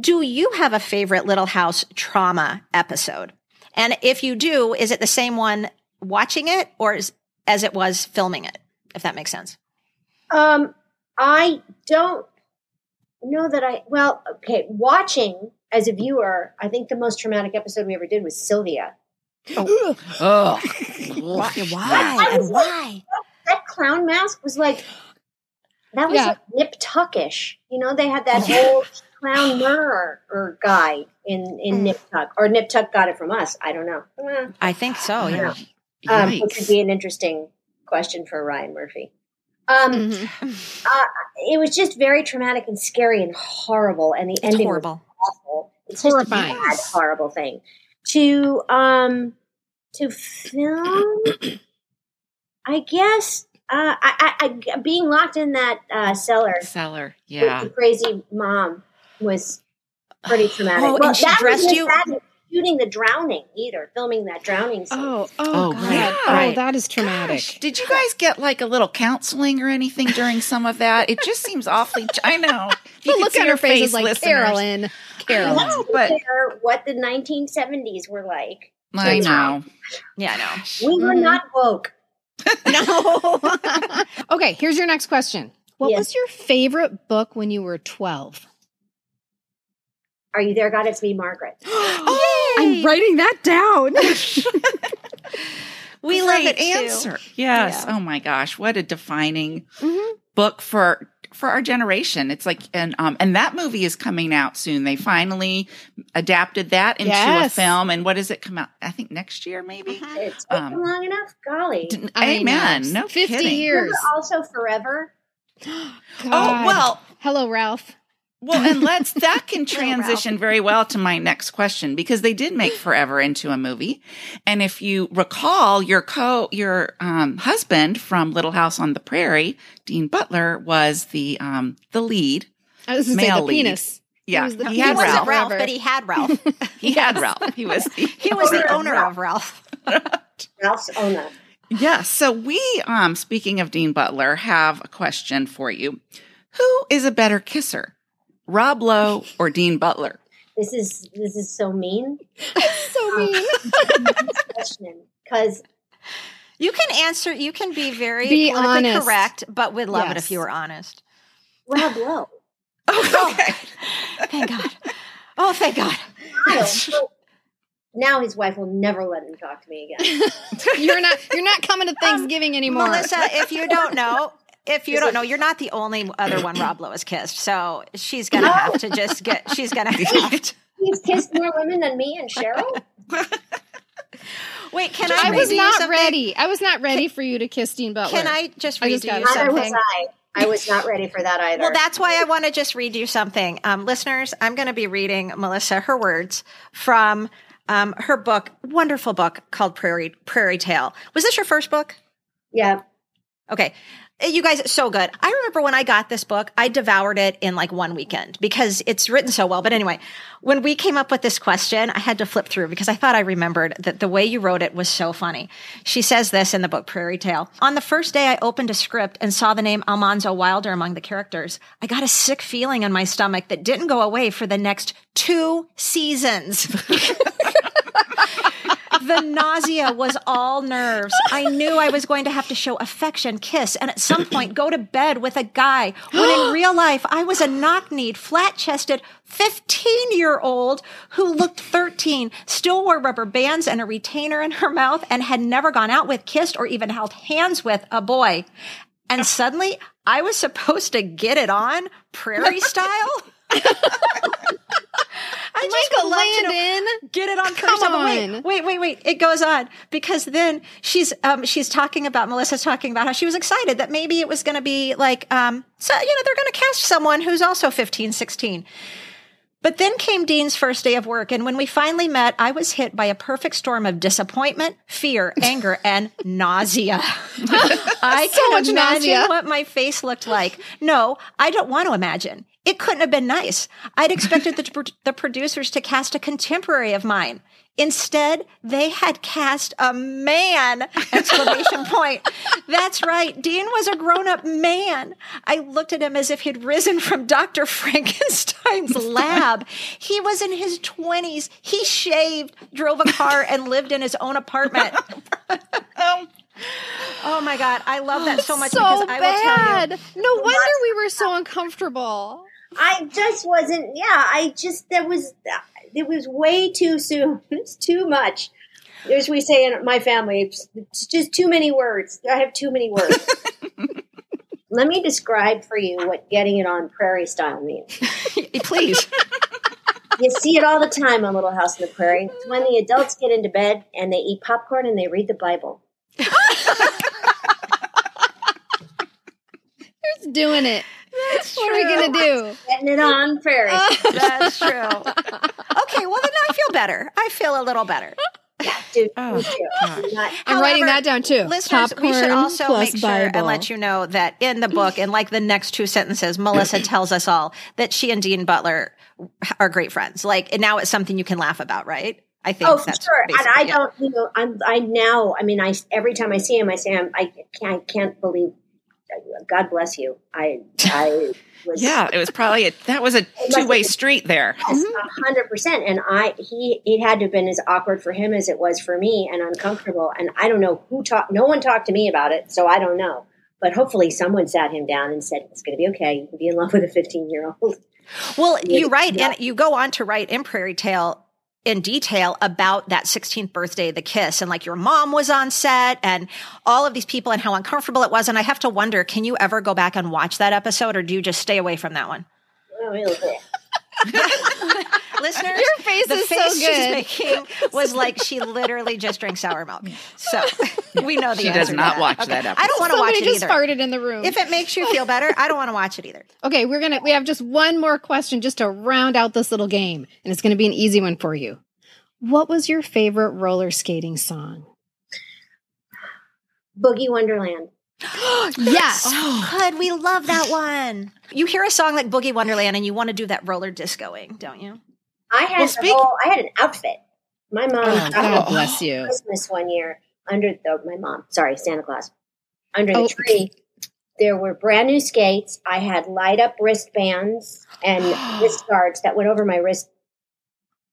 Do you have a favorite Little House trauma episode? And if you do, is it the same one watching it or is, as it was filming it? If that makes sense. Um, I don't know that I, well, okay, watching as a viewer, I think the most traumatic episode we ever did was Sylvia. Oh, Why? Why? And why? Clown mask was like, that was Yeah. like Nip Tuckish. You know, they had that whole clown murderer guy in, in Nip Tuck, or Nip Tuck got it from us. I don't know. Eh. I think so. Yeah. um, which would be an interesting question for Ryan Murphy. Um, Mhm. uh, it was just very traumatic and scary and horrible, and the It's ending horrible. was awful. It's just Horrifying. a bad, horrible thing to um to film. I guess uh, I, I, I being locked in that uh, cellar Cellar. with Yeah. the crazy mom was pretty traumatic. Oh, and she that dressed you- as shooting the drowning either, filming that drowning scene. Oh, oh, Oh, God. right, Oh, that is traumatic. Gosh, did you guys get like a little counseling or anything during some of that? It just seems awfully. I know. If The look at on her face is like listeners. Carolyn. Carolyn. don't but- care what the 1970s were like. I know. Yeah, I know. We were Mhm. not woke. No. okay, here's your next question. What Yes. was your favorite book when you were 12? Are you there, God? It's me, Margaret. oh, I'm writing that down. We Love relate it answer. Yes. Yeah. Oh my gosh, what a defining Mhm. book for for our generation. It's like and um and that movie is coming out soon. They finally adapted that into a film. And what does it come out? I think next year, maybe. It's taken Um, long enough. Golly. D- I Amen. know. No 50 kidding. years. Remember also forever. Oh well, Hello, Ralph. Well, and let's that can transition very well to my next question because they did make Forever into a movie, and if you recall, your co your um, husband from Little House on the Prairie, Dean Butler, was the um, the lead. I was going to say the lead. penis. Yeah, was the- he He had wasn't Ralph. Ralph, but he had Ralph. He had Ralph. He was the he was the Owner owner of of Ralph. Ralph's Ona. Yeah. So we, um, speaking of Dean Butler, have a question for you. Who is a better kisser, Rob Lowe or Dean Butler? This is this is so mean So um, mean. question because You can answer. You can be very Be honest. correct, but we'd love it if you were honest. Rob Lowe. Oh, okay. Thank God. Oh, thank God. Kyle, now his wife will never let him talk to me again. you're not you're not coming to um, Thanksgiving anymore. Melissa, if you don't know, if you don't know, you're not the only other one Rob Lowe has kissed. So she's gonna have to just get. She's gonna have to. He's kissed more women than me and Cheryl. Wait, can I I? was not something? ready. I was not ready for you to kiss Dean Butler. Can I just I read just you it. Neither was something? I. I was not ready for that either. Well, that's why I want to just read you something. Um, listeners, I'm going to be reading Melissa her words from um, her book, wonderful book called Prairie Prairie Tale. Was this your first book? yeah. Okay. You guys, so good. I remember when I got this book, I devoured it in like one weekend because it's written so well. But anyway, when we came up with this question, I had to flip through because I thought I remembered that the way you wrote it was so funny. She says this in the book Prairie Tale. On the first day I opened a script and saw the name Almanzo Wilder among the characters, I got a sick feeling in my stomach that didn't go away for the next two seasons. The nausea was all nerves. I knew I was going to have to show affection, kiss, and at some point go to bed with a guy when in real life I was a knock kneed, flat chested 15 year old who looked 13, still wore rubber bands and a retainer in her mouth, and had never gone out with, kissed, or even held hands with a boy. And suddenly I was supposed to get it on prairie style. I just Michael would love to know- Landon. get it on Come. But wait, wait, wait, wait. It goes on because then she's um she's talking about Melissa's talking about how she was excited that maybe it was going to be like um so you know they're going to cast someone who's also 15, 16. But then came Dean's first day of work, and when we finally met, I was hit by a perfect storm of disappointment, fear, anger, and nausea. I So can imagine nausea. what my face looked like. No, I don't want to imagine. It couldn't have been nice. I'd expected the, the producers to cast a contemporary of mine. Instead, they had cast a man! Exclamation point. That's right. Dean was a grown-up man. I looked at him as if he'd risen from Dr. Frankenstein's lab. He was in his twenties. He shaved, drove a car, and lived in his own apartment. Um, Oh my God. I love that so much so because I will tell you. No wonder we were so uncomfortable. I just wasn't. Yeah, I just there was it was way too soon. It's too much. As we say in my family, it's, it's just too many words. I have too many words. Let me describe for you what getting it on prairie style means. Please. You see it all the time on Little House on the Prairie. It's when the adults get into bed and they eat popcorn and they read the Bible. Who's doing it? what are we gonna do? Getting it on prairie. Oh. That's true. Okay, well then I feel better. I feel a little better. Dude, Oh, me I'm writing that down too. Listeners, we should also make sure and let you know that in the book, in like the next two sentences, Melissa tells us all that she and Dean Butler are great friends. Like, and now it's something you can laugh about, right? I think Oh, that's sure. And I don't, you know, I'm, I now, I mean, I, every time I see him, I say, I'm, I can't, I can't believe, God bless you. I, I was, Yeah, it was probably a, that was a two way street there. yes, mm-hmm. a hundred percent. And I, he, it had to have been as awkward for him as it was for me and uncomfortable. And I don't know who talked, no one talked to me about it. So I don't know. But hopefully someone sat him down and said, it's going to be okay. You can be in love with a 15 year old. Well, you write, yeah. and you go on to write in Prairie Tale in detail about that 16th birthday, the kiss, and like your mom was on set and all of these people and how uncomfortable it was. And I have to wonder, can you ever go back and watch that episode or do you just stay away from that one? Oh. Listeners, Your face the is so face she's good. making was like she literally just drank sour milk. So we know the She answer does to not that. watch Okay. that I don't want to watch Somebody it just either. farted in the room. If it makes you feel better, I don't want to watch it either. okay, we're gonna we have just one more question just to round out this little game, and it's gonna be an easy one for you. What was your favorite roller skating song? Boogie Wonderland. yes. So good. We love that one. You hear a song like Boogie Wonderland and you want to do that roller discoing, don't you? I had Well, speak- whole, I had an outfit. My mom Oh, God bless you. Christmas one year under the my mom, sorry, Santa Claus. Under the Oh. tree. There were brand new skates. I had light up wristbands and wrist guards that went over my wrist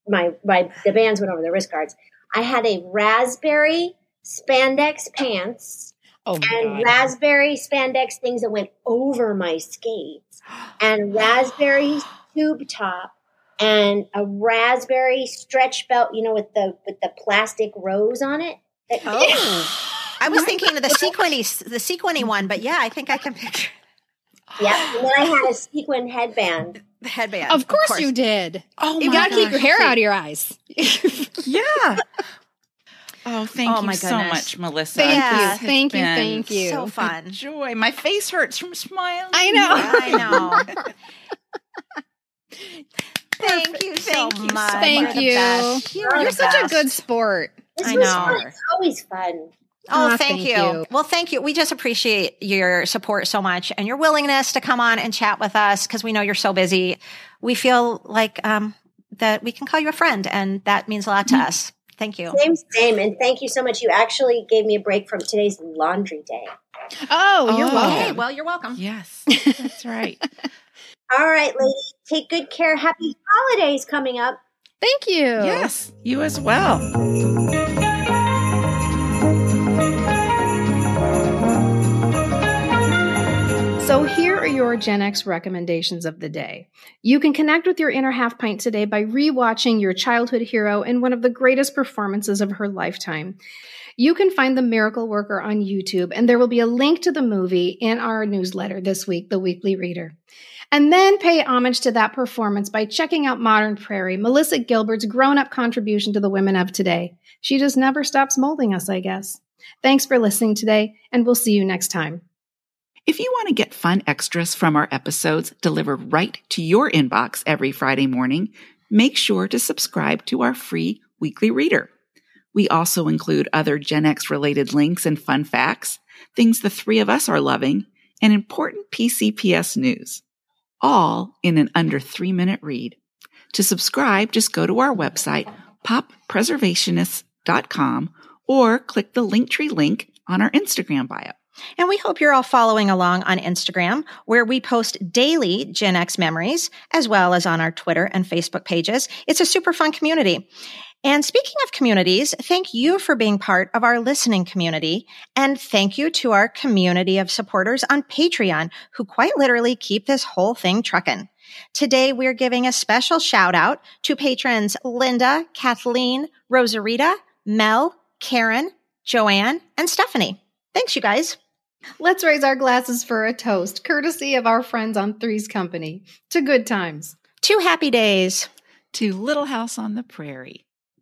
my my the bands went over the wrist guards. I had a raspberry spandex pants Oh and God. raspberry spandex things that went over my skates and raspberry tube top and a raspberry stretch belt you know with the with the plastic rose on it That- Oh. I was thinking of the sequiny, the sequiny one, but yeah, I think I can picture yeah and then i had a sequin headband the headband. Of course, you did. Oh, You gotta keep your hair out of your eyes. Yeah. Oh, thank Oh, you so much, Melissa. Thank you, thank you, thank you. So a fun. Joy. My face hurts from smiling. I know. I know. Thank you so Thank you so. Thank You're you. best. You're You're the such a good sport. this I know. fun. it's always fun Oh, Aw, thank, thank you. you. Well, thank you. We just appreciate your support so much and your willingness to come on and chat with us because we know you're so busy. We feel like um, that we can call you a friend, and that means a lot to us. Thank you. same same and thank you so much you actually gave me a break from today's laundry day Oh, you're Oh. welcome. Okay, well, you're welcome. Yes, that's right. all right ladies take good care happy holidays coming up Thank you. yes, you as well. So here are your Gen X recommendations of the day. You can connect with your inner half pint today by rewatching your childhood hero in one of the greatest performances of her lifetime. You can find The Miracle Worker on YouTube, and there will be a link to the movie in our newsletter this week, The Weekly Reader. And then pay homage to that performance by checking out Modern Prairie, Melissa Gilbert's grown up contribution to the women of today. She just never stops molding us, I guess. Thanks for listening today, and we'll see you next time. If you want to get fun extras from our episodes delivered right to your inbox every Friday morning, make sure to subscribe to our free weekly reader. We also include other Gen X related links and fun facts, things the three of us are loving, and important PCPS news, all in an under three minute read. To subscribe, just go to our website, poppreservationists.com, or click the Linktree link on our Instagram bio. And we hope you're all following along on Instagram, where we post daily Gen X memories, as well as on our Twitter and Facebook pages. It's a super fun community. And speaking of communities, thank you for being part of our listening community. And thank you to our community of supporters on Patreon who quite literally keep this whole thing trucking. Today, we're giving a special shout out to patrons Linda, Kathleen, Rosarita, Mel, Karen, Joanne, and Stephanie. Thanks, you guys. Let's raise our glasses for a toast, courtesy of our friends on Three's Company, to good times. To happy days. to Little House on the Prairie.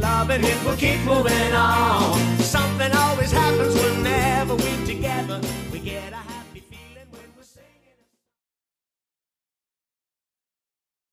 Love and it will keep moving on. Something